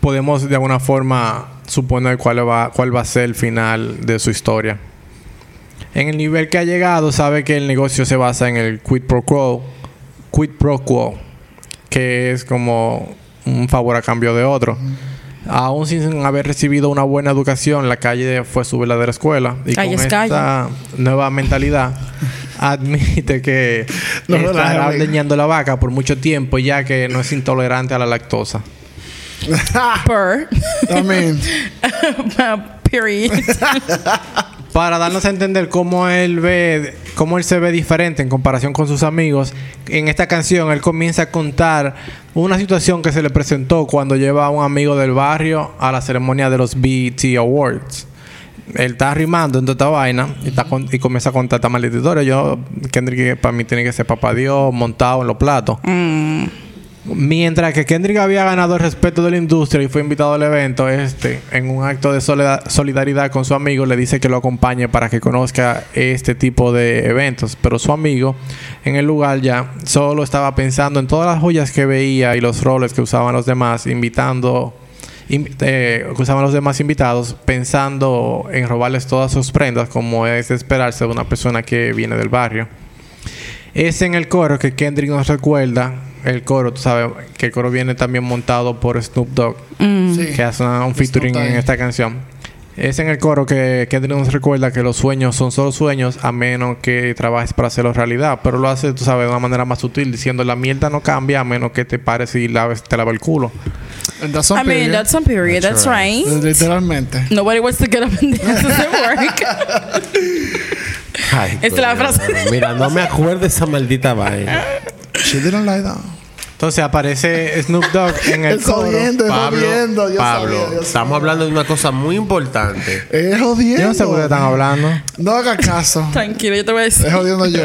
podemos de alguna forma suponer cuál va cuál va a ser el final de su historia en el nivel que ha llegado sabe que el negocio se basa en el quid pro quo quid pro quo que es como un favor a cambio de otro Aún sin haber recibido una buena educación, la calle fue su verdadera escuela. Y Calle con es calle. esta nueva mentalidad, admite que No estará ordeñando la vaca por mucho tiempo, ya que no es intolerante a la lactosa. Per. I mean, Period. Para darnos a entender cómo él ve, cómo él se ve diferente en comparación con sus amigos, en esta canción él comienza a contar una situación que se le presentó cuando lleva a un amigo del barrio a la ceremonia de los BET Awards. Él está rimando en toda esta vaina y, está con- y comienza a contar esta maldita historia. Yo, Kendrick para mí tiene que ser papá Dios montado en los platos. Mientras que Kendrick había ganado el respeto de la industria y fue invitado al evento, este, en un acto de solida- solidaridad con su amigo, le dice que lo acompañe para que conozca este tipo de eventos. Pero su amigo, en el lugar ya, solo estaba pensando en todas las joyas que veía y los roles que usaban los demás, invitando, in- eh, usaban los demás invitados, pensando en robarles todas sus prendas, como es esperarse de una persona que viene del barrio. Es en el coro que Kendrick nos recuerda. El coro, tú sabes, que el coro viene también montado por Snoop Dogg, sí. que hace una- un featuring en esta canción. Es en el coro que Kendrick nos recuerda que los sueños son solo sueños a menos que trabajes para hacerlos realidad. Pero lo hace, tú sabes, de una manera más sutil, diciendo la mierda no cambia a menos que te pares y laves, te lava el culo. And that's on I mean, that's some period. That's, right. Literalmente. Nobody wants to get up and dance at work. Ay, Esta es la frase. Mira, no me acuerdo de esa maldita vaina. Entonces aparece Snoop Dogg en el coro. jodiendo, Pablo, jodiendo. Yo Pablo, sabía, yo estamos sabía. hablando de una cosa muy importante. Es jodiendo. Yo no sé por qué están hablando. No haga caso. Tranquilo, yo te voy a decir. Es jodiendo yo.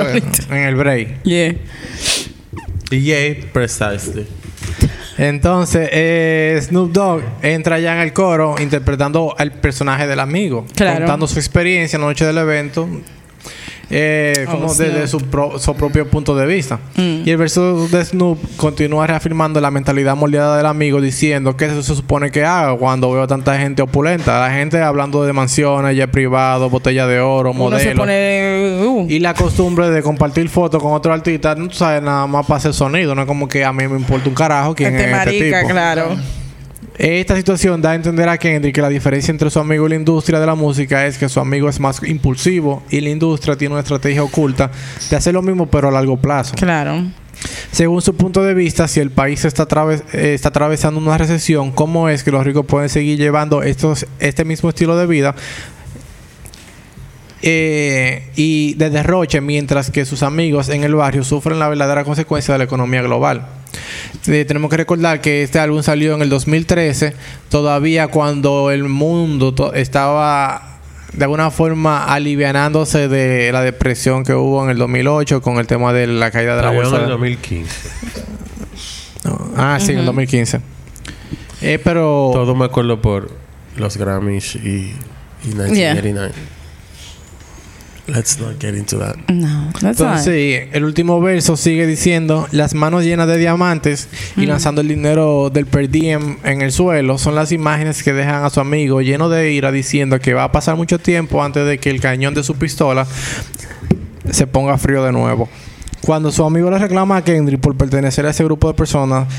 En el break. Yeah. Yeah, precisely. Entonces, eh, Snoop Dogg entra ya en el coro interpretando al personaje del amigo, Claro. contando su experiencia en la noche del evento, eh, como Oh, desde su, pro- su propio punto de vista. Y el verso de Snoop continúa reafirmando la mentalidad moldeada del amigo, diciendo que eso se supone que haga cuando veo tanta gente opulenta, la gente hablando de mansiones, jet privado, botella de oro, modelos. pone. Uh, Y la costumbre de compartir fotos con otro artista, no tú sabes, nada más para hacer sonido. No es como que a mí me importa un carajo quién este es este marica, tipo. claro. Esta situación da a entender a Kendrick que la diferencia entre su amigo y la industria de la música es que su amigo es más impulsivo y la industria tiene una estrategia oculta de hacer lo mismo pero a largo plazo. Claro. Según su punto de vista, si el país está, atraves- eh, está atravesando una recesión, ¿cómo es que los ricos pueden seguir llevando estos, este mismo estilo de vida eh, y de derroche mientras que sus amigos en el barrio sufren la verdadera consecuencia de la economía global? Eh, tenemos que recordar que este álbum salió en el 2013, todavía cuando el mundo estaba de alguna forma alivianándose de la depresión que hubo en el 2008 con el tema de la caída de la Salió en bolsa. el 2015. No. Ah, sí, en el 2015. Eh, pero Todo me acuerdo por los Grammys y, y 1989. Let's not get into that. No, that's Entonces, sí, el último verso sigue diciendo: Las manos llenas de diamantes y lanzando el dinero del per diem en el suelo son las imágenes que dejan a su amigo lleno de ira diciendo que va a pasar mucho tiempo antes de que el cañón de su pistola se ponga frío de nuevo. Cuando su amigo le reclama a Kendrick por pertenecer a ese grupo de personas,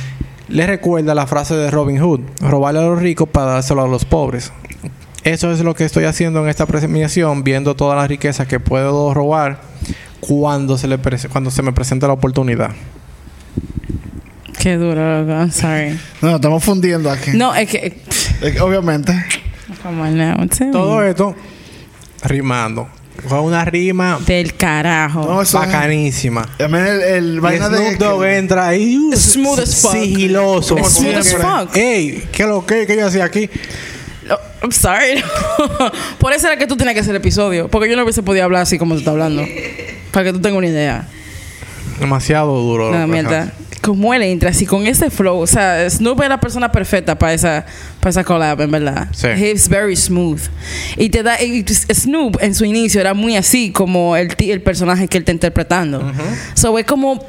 le recuerda la frase de Robin Hood: robarle a los ricos para dárselo a los pobres. Eso es lo que estoy haciendo en esta premiación, viendo todas las riquezas que puedo robar cuando se, le cuando se me presenta la oportunidad. Qué duro, loco. I'm sorry. No, estamos fundiendo aquí. No, es que. Eh, Obviamente. Come on now. Todo esto rimando. Fue una rima Del carajo. No, es- bacanísima. Mí el, el Y vaina de. Snoop Dogg entra ahí uh, Smooth as fuck. sigiloso. Smooth as fuck. Ey, ¿qué lo que, que yo hacía aquí? I'm sorry. Por eso era que tú tenías que hacer el episodio. Porque yo no hubiese podido hablar así como tú estás hablando. Para que tú tengas una idea. Demasiado duro. No, mierda. Como él entra así con ese flow. O sea, Snoop es la persona perfecta para esa, para esa collab, en verdad. Sí. He's very smooth. Y te da. y Snoop en su inicio era muy así como el, el personaje que él está interpretando. So es como.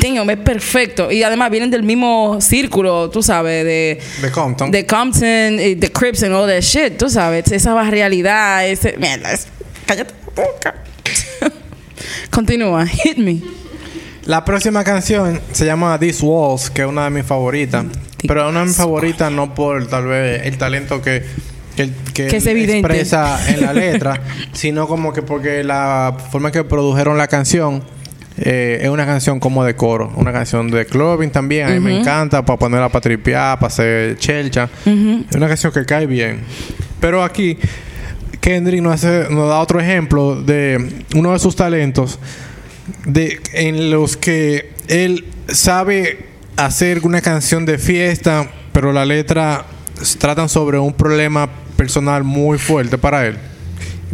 Damn, es perfecto. Y además vienen del mismo círculo, tú sabes, de. De Compton. De Compton, de Crips and all that shit, tú sabes. Esa realidad, ese. Mierda, es- cállate la boca. Continúa, hit me. La próxima canción se llama These Walls, que es una de mis favoritas. Pero una de mis favoritas no por tal vez el talento que, que, que Que es expresa en la letra, sino como que porque la forma que produjeron la canción eh, es una canción como de coro, una canción de clubbing también. A mí me encanta para ponerla para tripear, para hacer chelcha. Es una canción que cae bien. Pero aquí Kendrick nos, hace, nos da otro ejemplo de uno de sus talentos de en los que él sabe hacer una canción de fiesta, pero la letra tratan sobre un problema personal muy fuerte para él.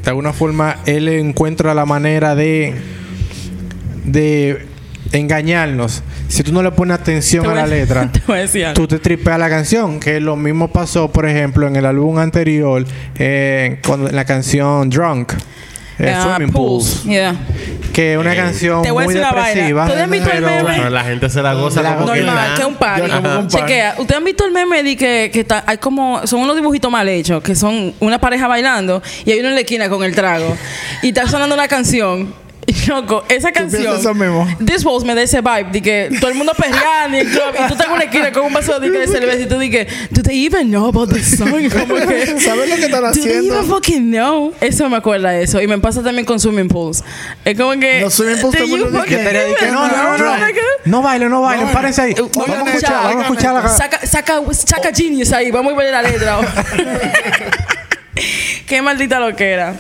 De alguna forma él encuentra la manera de de engañarnos. Si tú no le pones atención Te a la letra, Te tú te tripeas la canción. Que lo mismo pasó, por ejemplo, en el álbum anterior, eh, con la canción Drunk. eh, Ah, Swimming Pools. Yeah. Que es una canción Te voy a muy decir depresiva. ¿Tú has visto el meme? Pero la gente se la goza La como que Normal, que es un party. Un party. Chequea. ¿Ustedes han visto el meme de que, que está- hay como, son unos dibujitos mal hechos, que son una pareja bailando y hay uno en la esquina con el trago y está sonando una canción? Loco, esa canción. eso mismo? This Walls me da ese vibe de que todo el mundo perreando y, el club, y tú estás en una esquina con un vaso de, de cerveza y tú dices, ¿Do they even know about this song? Como que, ¿Sabes lo que están ¿Do they haciendo? even fucking know? Eso me acuerda de eso. Y me pasa también con Swimming Pools. Es como que. Los swimming pools ¿Do todo el you mundo dice fucking que- Te no, no, no, no. No bailen, no bailen, párense ahí. No, vamos a no, escuchar, vamos a escuchar la Saca, saca, saca Genius ahí, vamos a ver la letra. Qué maldita lo que era.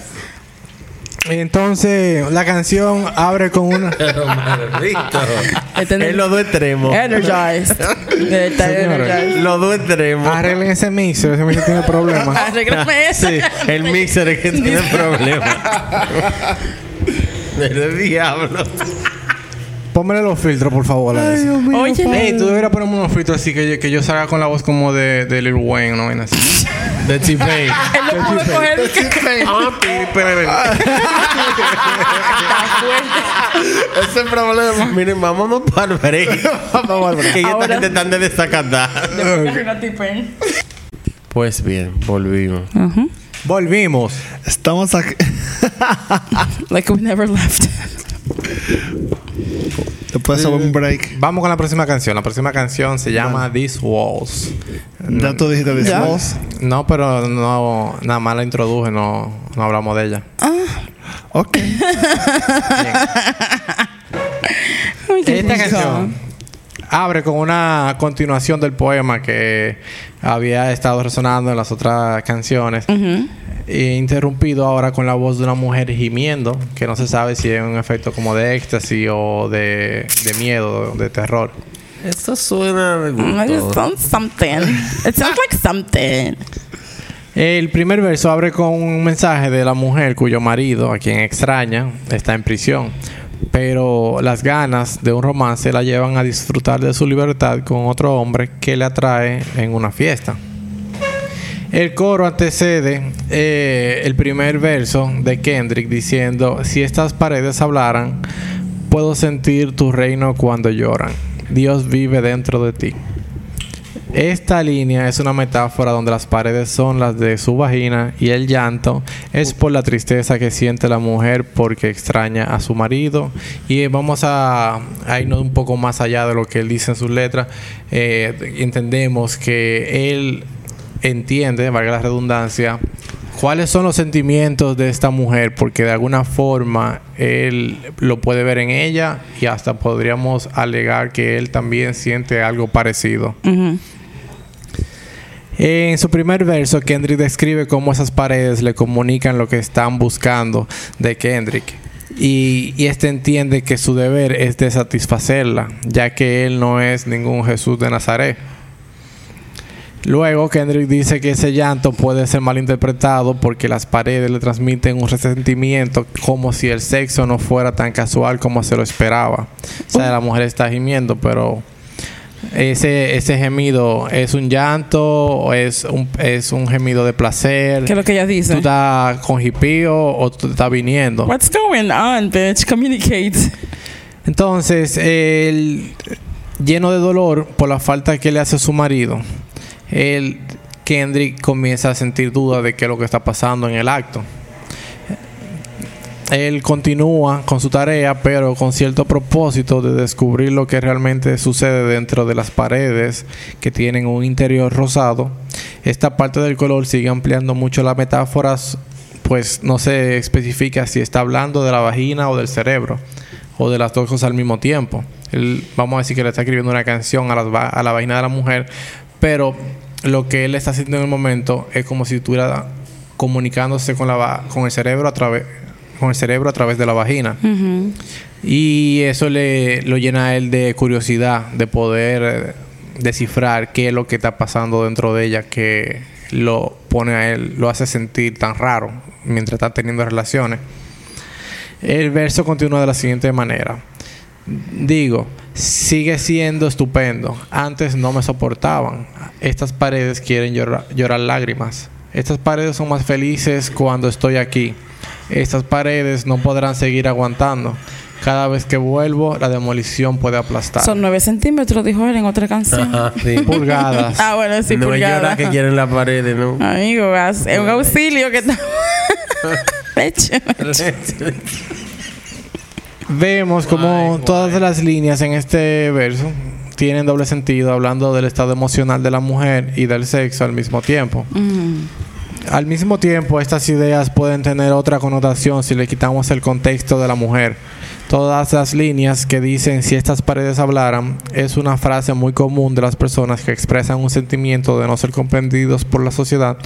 Entonces, la canción abre con una. Pero, maldito. Este- Es los dos extremos. Energized. Está Señores. energized. Los dos extremos. Arreglen ese mixer, ese mixer tiene problemas. Arréglame eso. Sí, el mixer es que tiene problemas. El diablo. Pónmele los filtros, por favor. Alex. Oye, Ey, tú deberías ponerme unos filtros así que yo, que yo salga con la voz como de, de Lil Wayne, ¿no? Ven así. De T-Pain. él no pudo coger que Ah, Ese es el problema. Miren, vámonos para el break. Vamos al break. Que ya esta gente están de desacatar. Pues bien, volvimos. Volvimos. Estamos aquí. Like we never left. Después de un break. Vamos con la próxima canción. La próxima canción se llama These Walls. Ya tú dijiste. No, pero no, nada más la introduje, no, no hablamos de ella. Ok. Esta canción abre con una continuación del poema que había estado resonando en las otras canciones. E interrumpido ahora con la voz de una mujer gimiendo, que no se sabe si es un efecto como de éxtasis o de, de miedo, de terror. Esto suena de It gusto. sounds something. It sounds like something. El primer verso abre con un mensaje de la mujer cuyo marido, a quien extraña, está en prisión. Pero las ganas de un romance la llevan a disfrutar de su libertad con otro hombre que le atrae en una fiesta. El coro antecede eh, el primer verso de Kendrick diciendo, si estas paredes hablaran, puedo sentir tu reino cuando lloran. Dios vive dentro de ti. Esta línea es una metáfora donde las paredes son las de su vagina y el llanto es por la tristeza que siente la mujer porque extraña a su marido. Y vamos a, a irnos un poco más allá de lo que él dice en sus letras. Eh, entendemos que él entiende, valga la redundancia, cuáles son los sentimientos de esta mujer, porque de alguna forma él lo puede ver en ella y hasta podríamos alegar que él también siente algo parecido. En su primer verso, Kendrick describe cómo esas paredes le comunican lo que están buscando de Kendrick. Y, este entiende que su deber es de satisfacerla, ya que él no es ningún Jesús de Nazaret. Luego, Kendrick dice que ese llanto puede ser malinterpretado porque las paredes le transmiten un resentimiento como si el sexo no fuera tan casual como se lo esperaba. O sea, la mujer está gimiendo, pero ese, ese gemido es un llanto o es un, es un gemido de placer. ¿Qué es lo que ella ¿Tú dice? estás con hipío o tú estás viniendo? What's going on, bitch? Communicate. Entonces, él, lleno de dolor por la falta que le hace a su marido, él, Kendrick comienza a sentir dudas de qué es lo que está pasando en el acto. Él continúa con su tarea, pero con cierto propósito de descubrir lo que realmente sucede dentro de las paredes que tienen un interior rosado. Esta parte del color sigue ampliando mucho las metáforas, pues no se especifica si está hablando de la vagina o del cerebro, o de las dos cosas al mismo tiempo. Él, vamos a decir que le está escribiendo una canción a, va- a la vagina de la mujer, pero lo que él está haciendo en el momento es como si estuviera comunicándose con, la, con el cerebro a través con el cerebro a través de la vagina. Y eso le lo llena a él de curiosidad, de poder descifrar qué es lo que está pasando dentro de ella que lo pone a él, lo hace sentir tan raro mientras está teniendo relaciones. El verso continúa de la siguiente manera. Digo, sigue siendo estupendo. Antes no me soportaban. Estas paredes quieren llorar, llorar lágrimas. Estas paredes son más felices cuando estoy aquí. Estas paredes no podrán seguir aguantando. Cada vez que vuelvo, la demolición puede aplastar. Son nueve centímetros, dijo él en otra canción. Ajá, sí. pulgadas. ah, bueno, sí, no es pulgada. llorar que quieren las paredes, ¿no? Amigo, es un auxilio que está. Leche. Vemos como todas las líneas en este verso tienen doble sentido, hablando del estado emocional de la mujer y del sexo al mismo tiempo. Al mismo tiempo, estas ideas pueden tener otra connotación si le quitamos el contexto de la mujer. Todas las líneas que dicen si estas paredes hablaran es una frase muy común de las personas que expresan un sentimiento de no ser comprendidos por la sociedad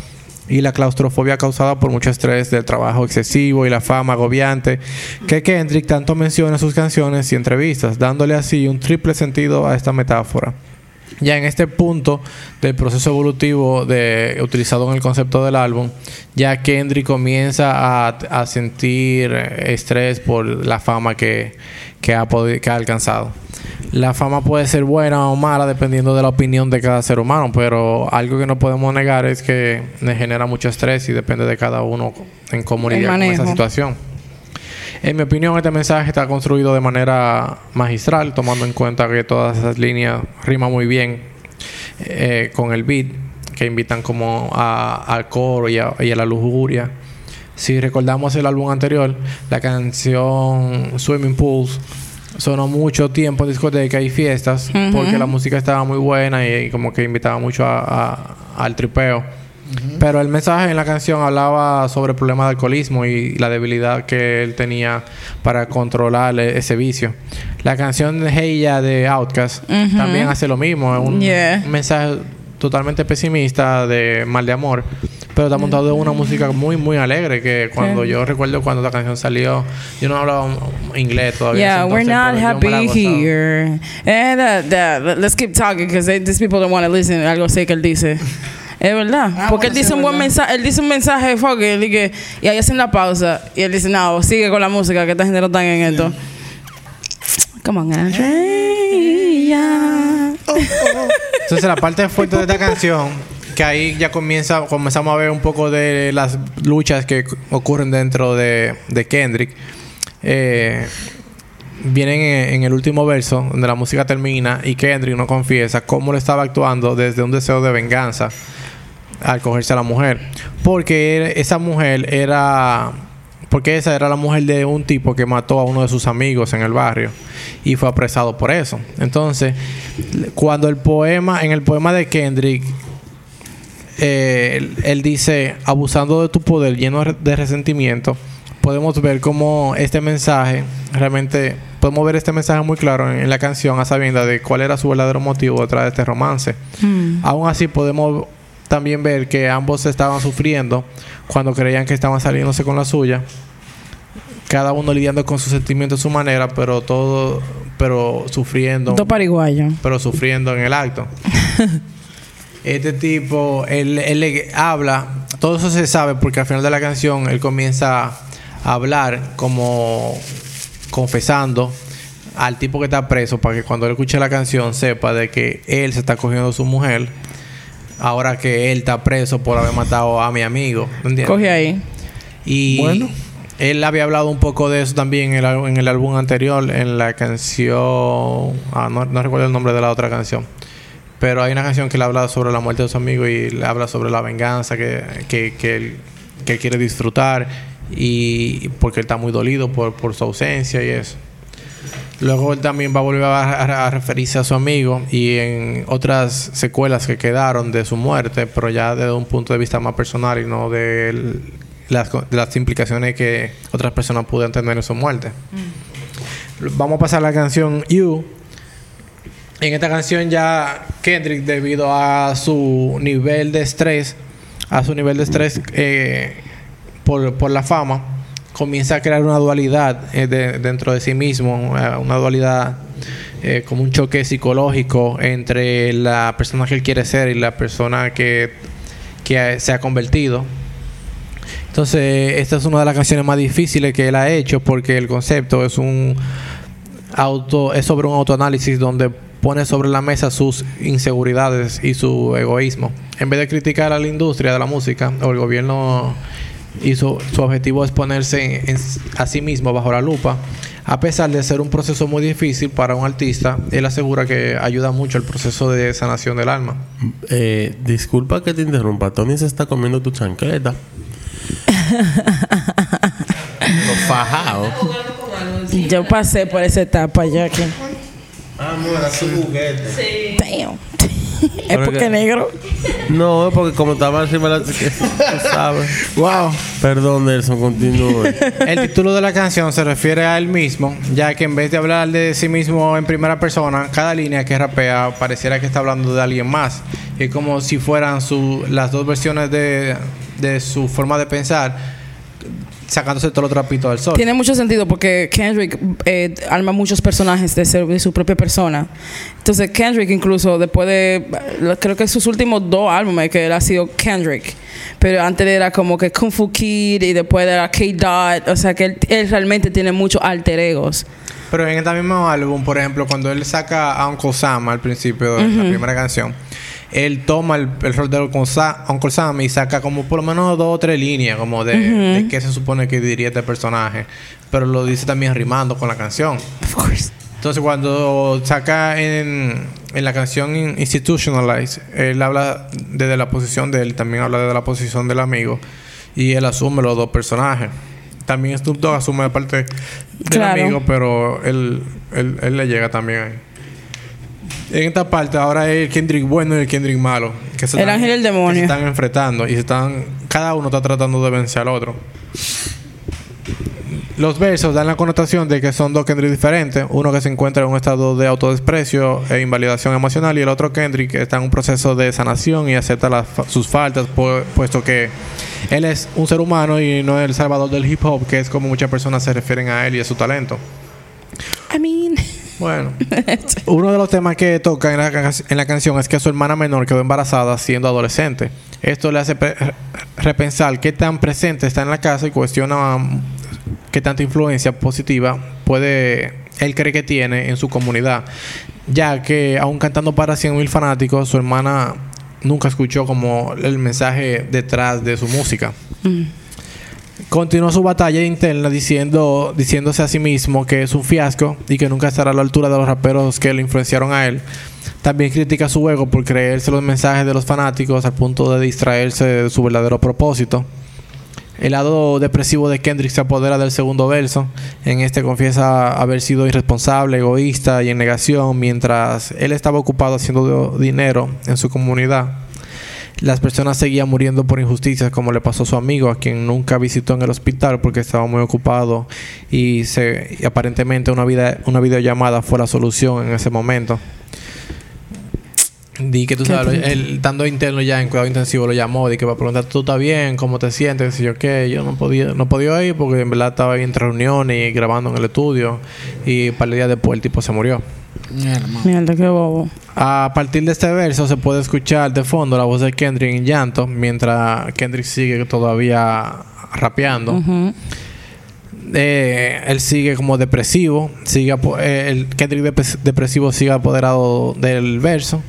y la claustrofobia causada por mucho estrés del trabajo excesivo y la fama agobiante que Kendrick tanto menciona en sus canciones y entrevistas, dándole así un triple sentido a esta metáfora. Ya en este punto del proceso evolutivo de, utilizado en el concepto del álbum, ya Kendrick comienza a, a sentir estrés por la fama que, que, ha que ha alcanzado. La fama puede ser buena o mala dependiendo de la opinión de cada ser humano, pero algo que no podemos negar es que le genera mucho estrés y depende de cada uno en lidiar con esa situación. En mi opinión, este mensaje está construido de manera magistral, tomando en cuenta que todas esas líneas riman muy bien eh, con el beat, que invitan como a- al coro y a, y a la lujuria. Si recordamos el álbum anterior, la canción Swimming Pools sonó mucho tiempo en discoteca y fiestas porque la música estaba muy buena y, y como que invitaba mucho a- a- al tripeo. Pero el mensaje en la canción hablaba sobre el problema de alcoholismo y la debilidad que él tenía para controlar e- ese vicio. La canción de Hey Ya de Outkast también hace lo mismo. Es un, Yeah. un mensaje totalmente pesimista de mal de amor. Pero está montado en una música muy, muy alegre. Que cuando yo recuerdo cuando la canción salió, yo no hablaba inglés todavía. Yeah, we're not happy here. And uh, that- let's keep talking because these people don't want to listen. Algo sé que él dice. Es verdad. Ah, Porque bueno, él dice sí, un buen mensaje, él dice un mensaje fuck it, y, ahí hacen la pausa. Y él dice, no, sigue con la música, que esta gente no está en esto. Come on, Andrea. Entonces la parte fuerte de esta canción, que ahí ya comienza, comenzamos a ver un poco de las luchas que ocurren dentro de, de Kendrick. Eh, vienen en, en el último verso, donde la música termina y Kendrick no confiesa cómo lo estaba actuando desde un deseo de venganza al cogerse a la mujer. Porque esa mujer era... Porque esa era la mujer de un tipo que mató a uno de sus amigos en el barrio y fue apresado por eso. Entonces, cuando el poema, en el poema de Kendrick, eh, él, él dice, abusando de tu poder lleno de resentimiento, podemos ver cómo este mensaje, realmente, podemos ver este mensaje muy claro en, en la canción a sabiendas de cuál era su verdadero motivo detrás de este romance. Aún así podemos también ver que ambos estaban sufriendo cuando creían que estaban saliéndose con la suya. Cada uno lidiando con sus sentimientos a su manera, pero todo, pero sufriendo Dos pariguayos. pero sufriendo en el acto. este tipo, él, él le habla, todo eso se sabe porque al final de la canción él comienza a hablar como confesando al tipo que está preso para que cuando él escuche la canción sepa de que él se está cogiendo a su mujer ahora que él está preso por haber matado a mi amigo. ¿me entiendes? Coge ahí. Y Bueno. él había hablado un poco de eso también en el, en el álbum anterior, en la canción. Ah, no, no recuerdo el nombre de la otra canción. Pero hay una canción que le habla sobre la muerte de su amigo y le habla sobre la venganza que, que, que él, que él quiere disfrutar y porque él está muy dolido por, por su ausencia y eso. Luego él también va a volver a, referirse a su amigo y en otras secuelas que quedaron de su muerte, pero ya desde un punto de vista más personal y no de el- las, co- de las implicaciones que otras personas pudieran tener en su muerte. Vamos a pasar a la canción You. En esta canción ya Kendrick, debido a su nivel de estrés, a su nivel de estrés eh, por, por la fama, comienza a crear una dualidad eh, de- dentro de sí mismo, eh, una dualidad eh, como un choque psicológico entre la persona que él quiere ser y la persona que, que se ha convertido. Entonces, esta es una de las canciones más difíciles que él ha hecho porque el concepto es un auto es sobre un autoanálisis donde pone sobre la mesa sus inseguridades y su egoísmo. En vez de criticar a la industria de la música o el gobierno y su, su objetivo es ponerse en- en- a sí mismo bajo la lupa. A pesar de ser un proceso muy difícil para un artista, él asegura que ayuda mucho el proceso de sanación del alma. Eh, disculpa que te interrumpa. Tony se está comiendo tu chancleta. Lo fajado. Yo pasé por esa etapa ya que. Ah, no, era su juguete. Damn. Es porque que- negro. No, es porque como estaba encima de la... sabes. Wow. Perdón, Nelson, continúe. El título de la canción se refiere a él mismo, ya que en vez de hablar de sí mismo en primera persona, cada línea que rapea pareciera que está hablando de alguien más. Es como si fueran su, las dos versiones de, de su forma de pensar, sacándose todo el trapito del sol. Tiene mucho sentido porque Kendrick eh, arma muchos personajes de, ser- de su propia persona. Entonces Kendrick incluso después de, creo que sus últimos dos álbumes que él ha sido Kendrick. Pero antes era como que Kung Fu Kid y después era K-Dot. O sea que él, él realmente tiene muchos alter egos. Pero en este mismo álbum, por ejemplo, cuando él saca a Uncle Sam al principio de la primera canción, él toma el, el rol de Uncle Sam, y saca como por lo menos dos o tres líneas como de, de qué se supone que diría este personaje. Pero lo dice también rimando con la canción. Of course. Entonces cuando saca en, en la canción In- Institutionalize, él habla desde la posición de él, también habla desde la posición del amigo y él asume los dos personajes. También Snoop Dogg asume la parte del Claro. amigo, pero él, él, él le llega también ahí. En esta parte ahora es el Kendrick bueno y el Kendrick malo. Que se El ángel y el demonio. se están enfrentando y se están... Cada uno está tratando de vencer al otro. Los versos dan la connotación de que son dos Kendrick diferentes. Uno que se encuentra en un estado de autodesprecio e invalidación emocional y el otro Kendrick está en un proceso de sanación y acepta las sus faltas, pu- puesto que él es un ser humano y no es el salvador del hip hop, que es como muchas personas se refieren a él y a su talento. I mean, Bueno, uno de los temas que toca en la, en la canción es que su hermana menor quedó embarazada siendo adolescente. Esto le hace pe- repensar qué tan presente está en la casa y cuestiona um, qué tanta influencia positiva puede él cree que tiene en su comunidad, ya que aún cantando para 100.000 fanáticos, su hermana nunca escuchó como el mensaje detrás de su música. Continuó su batalla interna diciéndose a sí mismo que es un fiasco y que nunca estará a la altura de los raperos que le influenciaron a él. También critica su ego por creerse los mensajes de los fanáticos al punto de distraerse de su verdadero propósito. El lado depresivo de Kendrick se apodera del segundo verso. En este confiesa haber sido irresponsable, egoísta y en negación mientras él estaba ocupado haciendo dinero en su comunidad. Las personas seguían muriendo por injusticias, como le pasó a su amigo, a quien nunca visitó en el hospital porque estaba muy ocupado y, se, y aparentemente una, vida, una videollamada fue la solución en ese momento. Di que tú sabes, él estando interno ya en cuidado intensivo lo llamó, di que para preguntar tú estás bien, cómo te sientes, y yo qué, yo no podía, no podía ir porque en verdad estaba ahí entre reuniones y grabando en el estudio y para el día después el tipo se murió. Mierda, qué bobo. A partir de este verso se puede escuchar de fondo la voz de Kendrick en llanto, mientras Kendrick sigue todavía rapeando. Eh, él sigue como depresivo, sigue eh, el Kendrick depres- depresivo sigue apoderado del verso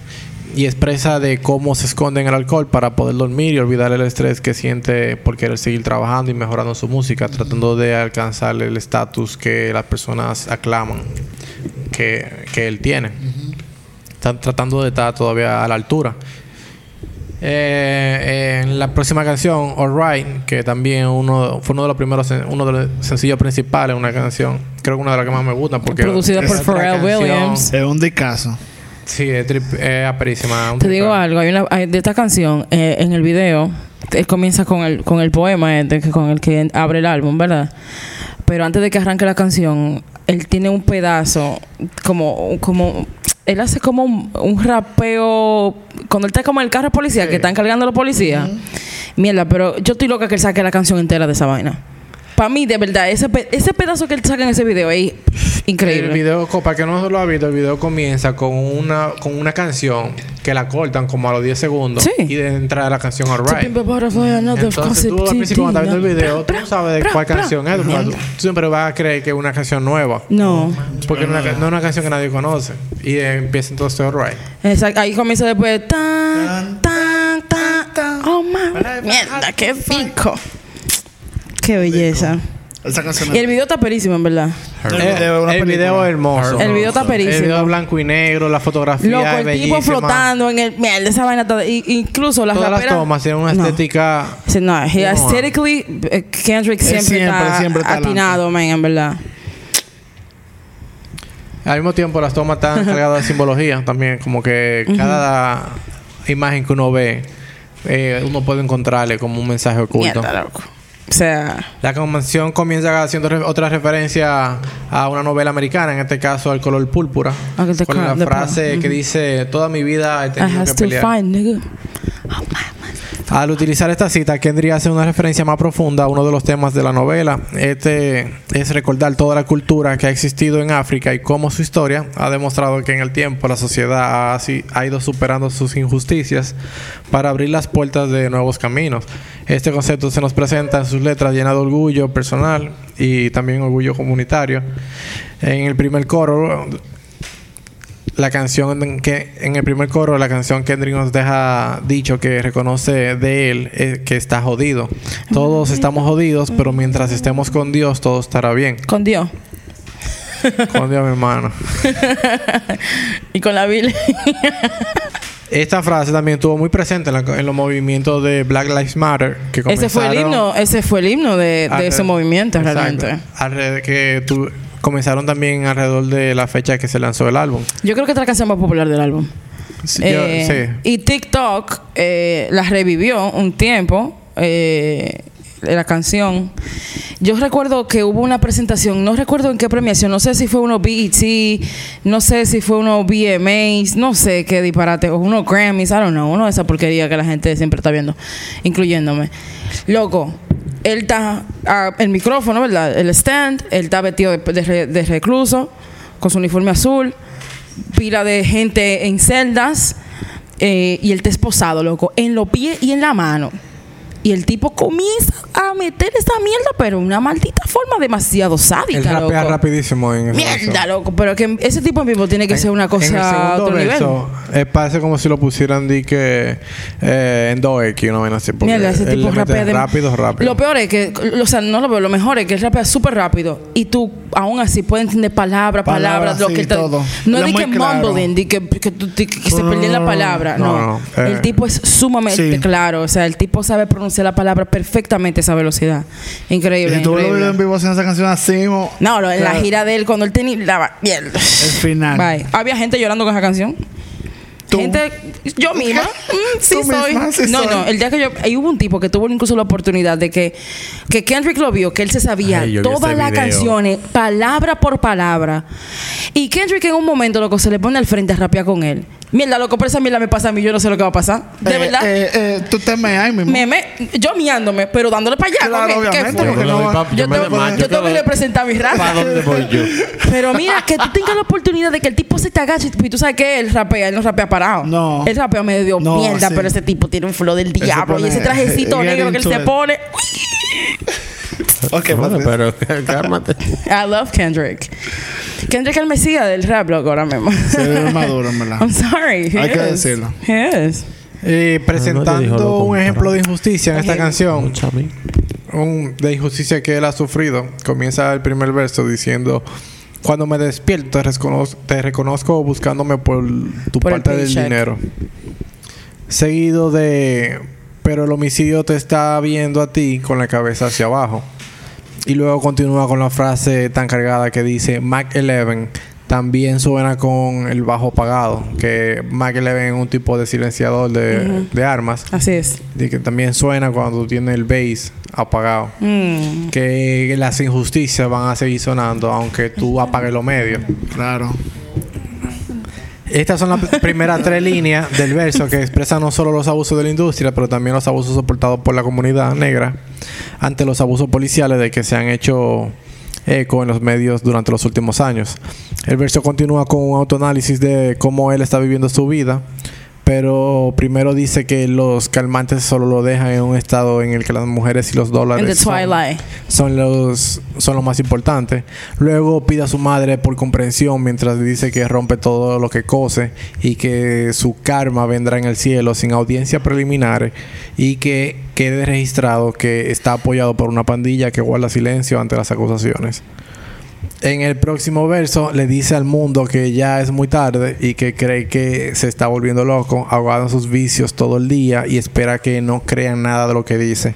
y expresa de cómo se esconde en el alcohol para poder dormir y olvidar el estrés que siente por querer seguir trabajando y mejorando su música, tratando de alcanzar el estatus que las personas aclaman que, que él tiene. Están tratando de estar todavía a la altura. Eh, en la próxima canción, Alright, que también uno fue uno de los primeros, uno de los sencillos principales, una canción, creo que una de las que más me gustan porque Producida por Pharrell canción- Williams. Es un discazo. Sí, es, trip- es aperísima. un Te digo algo, hay una hay- de esta canción eh, en el video, él comienza con el con el poema este, con el que abre el álbum, ¿verdad? Pero antes de que arranque la canción, él tiene un pedazo como como él hace como un, un rapeo cuando él está como en el carro de policía que están cargando a los policías. Mierda, pero yo estoy loca que él saque la canción entera de esa vaina. Para mí, de verdad, ese, pe- ese pedazo que él saca en ese video es increíble. El video, para que no lo ha visto, el video comienza con una, con una canción que la cortan como a los 10 segundos. Sí. Y de entrada la canción To Alright. pimp a butterfly, another Entonces tú al principio cuando estás viendo el video, tú no sabes de cuál canción es. Tú, siempre vas a creer que es una canción nueva. No. Porque no es una, no es una canción que nadie conoce. Y empieza entonces Alright. Exacto. Ahí comienza después. Tan, tan, tan, tan. Oh, my. Mierda, qué pico. Qué belleza. Esa canción Y el video está perísimo, en verdad. El Eh, video es el video es hermoso. El video está El video perísimo. es blanco y negro, la fotografía Loco, es el bellísima. tipo flotando en el. Mierda, esa vaina está. y- Incluso las Todas las raperas- tomas tienen una No. estética... Sí, No, he- No. aesthetically, eh, Kendrick siempre, siempre, está siempre está atinado, man, en verdad. Al mismo tiempo las tomas están cargadas de simbología también. Como que cada imagen que uno ve, eh, uno puede encontrarle como un mensaje oculto. Mierda, loco. O sea, La canción comienza haciendo re- otra referencia a una novela americana, en este caso al color púrpura, con la frase que dice toda mi vida he tenido que to pelear. find, nigga. Al utilizar esta cita, Kendrick hace una referencia más profunda a uno de los temas de la novela. Este es recordar toda la cultura que ha existido en África y cómo su historia ha demostrado que en el tiempo la sociedad ha ido superando sus injusticias para abrir las puertas de nuevos caminos. Este concepto se nos presenta en sus letras llena de orgullo personal y también orgullo comunitario. En el primer coro la canción que en el primer coro la canción Kendrick nos deja dicho que reconoce de él eh, que está jodido. Todos estamos jodidos, pero mientras estemos con Dios todo estará bien. Con Dios. Con Dios, mi hermano. Y con la Biblia. Esta frase también estuvo muy presente en, la- en los movimientos de Black Lives Matter que ese fue el himno, ese fue el himno de, de alre- ese movimiento Exacto. realmente. Que tu- comenzaron también alrededor de la fecha que se lanzó el álbum. Yo creo que es la canción más popular del álbum. Sí, Eh, yo- sí. Y TikTok eh, la revivió un tiempo, eh, la canción. Yo recuerdo que hubo una presentación, no recuerdo en qué premiación, no sé si fue uno BET, no sé si fue uno BMAs, no sé qué disparate, o uno Grammys, I don't know, uno de esa porquería que la gente siempre está viendo, incluyéndome. Loco, él está, ah, el micrófono, ¿verdad? El stand, él está vestido de, de re- de recluso, con su uniforme azul, pila de gente en celdas eh, y el esposado, loco, en los pies y en la mano. Y el tipo comienza a meter esa mierda, pero de una maldita forma demasiado Él sádica, rapea loco. rapidísimo en Mierda, verso. loco, pero que ese tipo en vivo tiene que ser una cosa en el a segundo otro nivel. verso, eh, parece como si lo pusieran di que eh, en 2X, una vaina así. porque Mierda, ese él tipo rapea de- rápido, rápido. Lo peor es que, o sea, no lo veo, lo mejor es que él rapea súper rápido y tú aún así puedes entender palabra, palabra, Palabras, lo sí, que él te- todo. No Él es de que claro. mumbling, de que, que, que- que se perdía la palabra. No, No, no, eh. El tipo es sumamente Sí. claro. O sea, el tipo sabe pronunciar la palabra perfectamente esa velocidad. Increíble. Y tú lo increíble. videos en vivo haciendo esa canción así, mo- No, lo- en la Claro. gira de él, cuando él tenía la. El final. Bye. Había gente llorando con esa canción. Tú. Gente, yo misma, mm, sí Tú soy. misma, sí no, soy. no, el día que yo, ahí hubo un tipo que tuvo incluso la oportunidad de que, que Kendrick lo vio, que él se sabía Ay, todas las video. canciones, palabra por palabra. Y Kendrick en un momento, loco, se le pone al frente a rapear con él. Mierda, loco, pero esa mierda me pasa a mí, yo no sé lo que va a pasar. De Eh, verdad. eh, eh, tú te me ahí mismo. me, me, yo miándome, pero dándole para allá. Claro, ¿qué- qué obviamente, porque Yo, no- tengo, yo tengo que ¿qué- representar mi raza. ¿Para dónde voy yo? Pero mira, que tú tengas la oportunidad de que el tipo se te agache y tú sabes que él rapea, él no rapea parado. No. Él rapea medio No, mierda, sí. pero ese tipo tiene un flow del diablo. y ese trajecito negro que él se pone. Ok, Bueno, Patricia. pero cálmate. I love Kendrick. Kendrick es el mesías del rap, loco, ahora mismo. Se ve maduro, en verdad. I'm sorry. he Hay que decirlo. He is. Eh, No, no presentando un ejemplo de injusticia en esta canción, un- de injusticia que él ha sufrido. Comienza el primer verso diciendo: Cuando me despierto, te reconozco, te reconozco buscándome por tu Por parte del dinero. Seguido de: Pero el homicidio te está viendo a ti con la cabeza hacia abajo. Y luego continúa con la frase tan cargada que dice: Mac 11 también suena con el bajo apagado. Que 11 es un tipo de silenciador de, de armas. Así es. Y que también suena cuando tiene el bass apagado. Mm. Que las injusticias van a seguir sonando aunque tú apagues los medios. Claro. Estas son las primeras tres líneas del verso que expresan no solo los abusos de la industria, pero también los abusos soportados por la comunidad negra ante los abusos policiales de que se han hecho eco en los medios durante los últimos años. El verso continúa con un autoanálisis de cómo él está viviendo su vida, pero primero dice que los calmantes solo lo dejan en un estado en el que las mujeres y los dólares son, los son lo más importante. Luego pide a su madre por comprensión mientras dice que rompe todo lo que cose y que su karma vendrá en el cielo sin audiencia preliminar y que quede registrado que está apoyado por una pandilla que guarda silencio ante las acusaciones. En el próximo verso le dice al mundo que ya es muy tarde y que cree que se está volviendo loco, ahogado sus vicios todo el día y espera que no crean nada de lo que dice.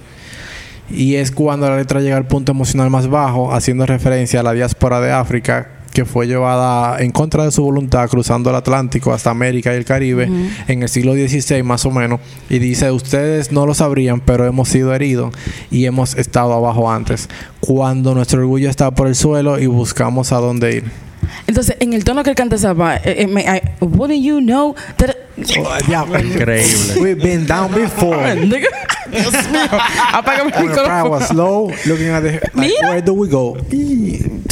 Y es cuando la letra llega al punto emocional más bajo, haciendo referencia a la diáspora de África, que fue llevada en contra de su voluntad cruzando el Atlántico hasta América y el Caribe en el siglo XVI más o menos. Y dice, ustedes no lo sabrían, pero hemos sido heridos y hemos estado abajo antes. Cuando nuestro orgullo está por el suelo y buscamos a dónde ir. Entonces, en el tono que él canta esa eh, eh, wouldn't you know that- Increíble. We've been down before. Dios mío. Apágame el When the crowd micrófono. was slow, looking at the like, where do we go?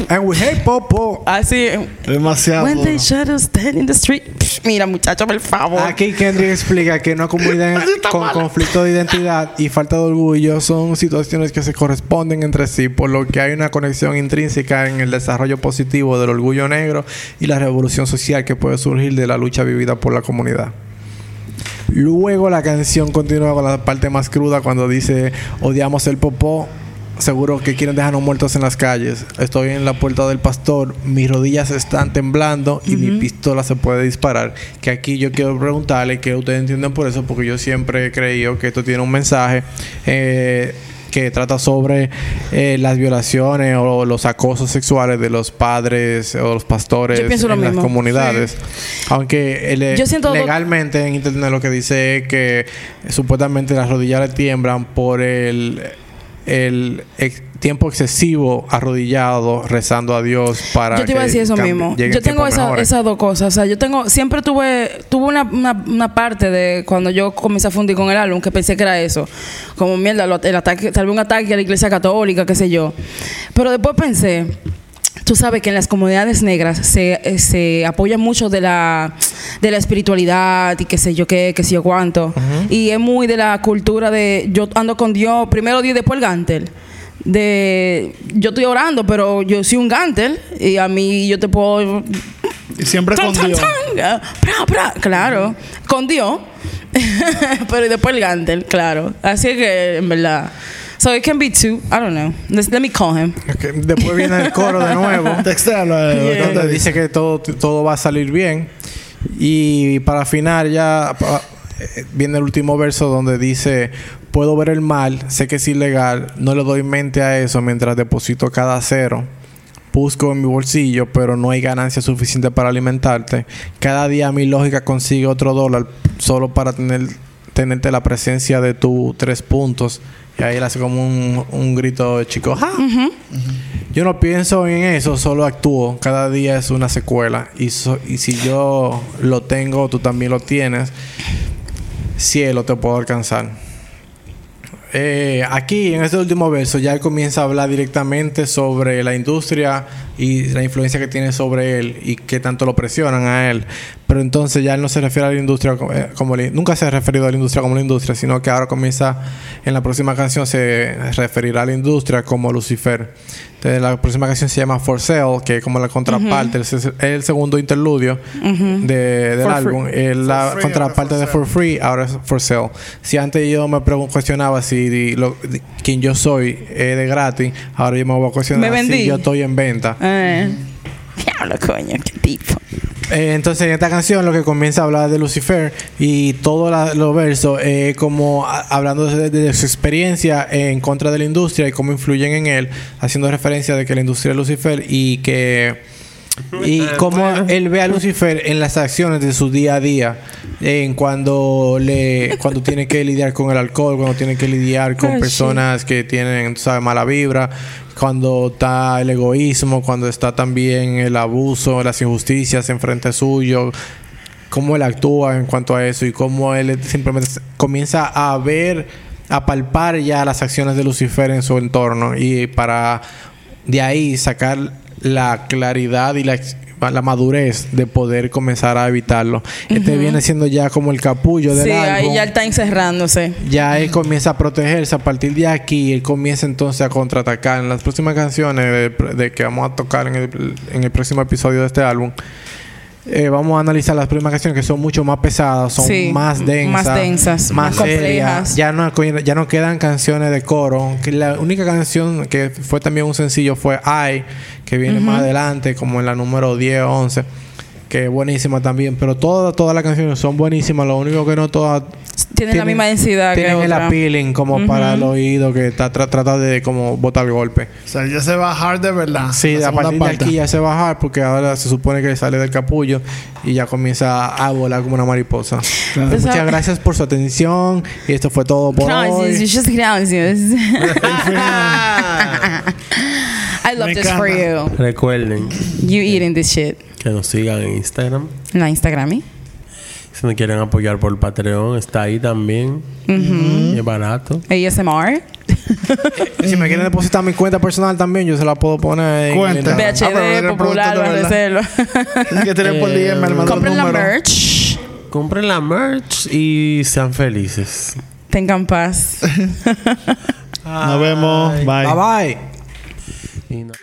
And we hey popo. Así. Demasiado. When they shadows stand in the street. Psh, Mira, muchacho, por favor. Aquí Kendrick explica que una comunidad con conflicto de identidad y falta de orgullo son situaciones que se corresponden entre sí, por lo que hay una conexión intrínseca en el desarrollo positivo del orgullo negro y la revolución social que puede surgir de la lucha vivida por la comunidad. Luego la canción continúa con la parte más cruda cuando dice odiamos el popó. Seguro que quieren dejarnos muertos en las calles. Estoy en la puerta del pastor, mis rodillas están temblando y mi pistola se puede disparar. Que aquí yo quiero preguntarle que ustedes entienden por eso, porque yo siempre he creído que esto tiene un mensaje eh, que trata sobre eh, las violaciones o los acosos sexuales de los padres o los pastores en las comunidades. Aunque el- Yo siento- legalmente en internet lo que dice es que eh, supuestamente las rodillas le tiemblan por el el ex- tiempo excesivo arrodillado rezando a Dios para Yo te iba a decir eso mismo. Yo tengo esa- esas dos cosas. O sea, yo tengo, siempre tuve, tuve una, una, una parte de cuando yo comencé a fundir con el álbum que pensé que era eso. Como mierda, lo- el ataque, tal vez un ataque a la iglesia católica, qué sé yo. Pero después pensé, Tú sabes que en las comunidades negras se, eh, se apoya mucho de la, de la espiritualidad y qué sé yo qué, qué sé yo cuánto. Y es muy de la cultura de yo ando con Dios, primero Dios y después el gantel. De yo estoy orando, pero yo soy un gantel y a mí yo te puedo Y siempre Tan, con tan, Dios. tan. Pra, pra. Claro, con Dios. Pero después el Gantel, claro. Así que, en verdad. So it can be two. I don't know. Let's- let me call him. Después viene el coro de nuevo. Textéalo, eh, Yeah. ¿dónde donde dice que todo, todo va a salir bien. Y para final ya viene el último verso donde dice, puedo ver el mal, sé que es ilegal, no le doy mente a eso mientras deposito cada cero. Busco en mi bolsillo, pero no hay ganancia suficiente para alimentarte. Cada día mi lógica consigue otro dólar solo para tener, tenerte la presencia de tus tres puntos. Y ahí él hace como un, un grito de chico. ¡Ja! Yo no pienso en eso, solo actúo. Cada día es una secuela. Y, so- y si yo lo tengo, tú también lo tienes. Cielo te puedo alcanzar. Eh, aquí, en este último verso, ya él comienza a hablar directamente sobre la industria y la influencia que tiene sobre él y qué tanto lo presionan a él. Pero entonces ya él no se refiere a la industria eh, como... nunca se ha referido a la industria como la industria, sino que ahora comienza, en la próxima canción se referirá a la industria como Lucifer. Entonces, la próxima canción se llama For Sale, que es como la contraparte, es es el segundo interludio de- del For álbum. Es la For free, contraparte de for Free, ahora es For Sale. Si antes yo me cuestionaba si di- lo- di- quién yo soy es de gratis, ahora yo me voy a cuestionar Me si yo estoy en venta. Eh. Diablo, coño, qué tipo. Eh, entonces, en esta canción lo que comienza a hablar de Lucifer y todos los versos eh, como hablando de, de su experiencia en contra de la industria y cómo influyen en él, haciendo referencia de que la industria es Lucifer y que y cómo él ve a Lucifer en las acciones de su día a día, en cuando le cuando tiene que lidiar con el alcohol, cuando tiene que lidiar con personas que tienen, sabes, mala vibra, cuando está el egoísmo, cuando está también el abuso, las injusticias enfrente suyo, cómo él actúa en cuanto a eso y cómo él simplemente comienza a ver, a palpar ya las acciones de Lucifer en su entorno. Y para de ahí sacar la claridad y la, la madurez de poder comenzar a evitarlo. Este viene siendo ya como el capullo del Sí, álbum ahí ya está encerrándose. ya él comienza a protegerse a partir de aquí él comienza entonces a contraatacar en las próximas canciones de, de que vamos a tocar en el, en el próximo episodio de este álbum eh, vamos a analizar las próximas canciones que son mucho más pesadas son Sí, más densas más densas, más serias. complejas. ya no ya no quedan canciones de coro que la única canción que fue también un sencillo fue I que viene más adelante como en la número 10 o 11 que es buenísima también pero todas todas las canciones son buenísimas lo único que no todas Tiene la misma densidad que tienen el otra. appealing como para el oído que está tra- trata de como botar golpe. O sea, ya se va hard de verdad. Sí, la a partir de parte. aquí ya se va a bajar porque ahora se supone que sale del capullo y ya comienza a volar como una mariposa. Claro. Pues, Muchas gracias por su atención y esto fue todo por Gracias, hoy. just gracias. I love Me this for you. Recuerden You eating this shit. Que nos sigan en Instagram. En la Instagram. ¿eh? Si me quieren apoyar por Patreon, está ahí también. Es barato. ASMR. Si me quieren depositar mi cuenta personal también, yo se la puedo poner en Cuenta. en- Ah, BHD, era popular. Tienes que tener por Eh, DM, mandó Compren la merch. Compren la merch y sean felices. Tengan paz. Nos vemos. Bye. Bye bye. Y no-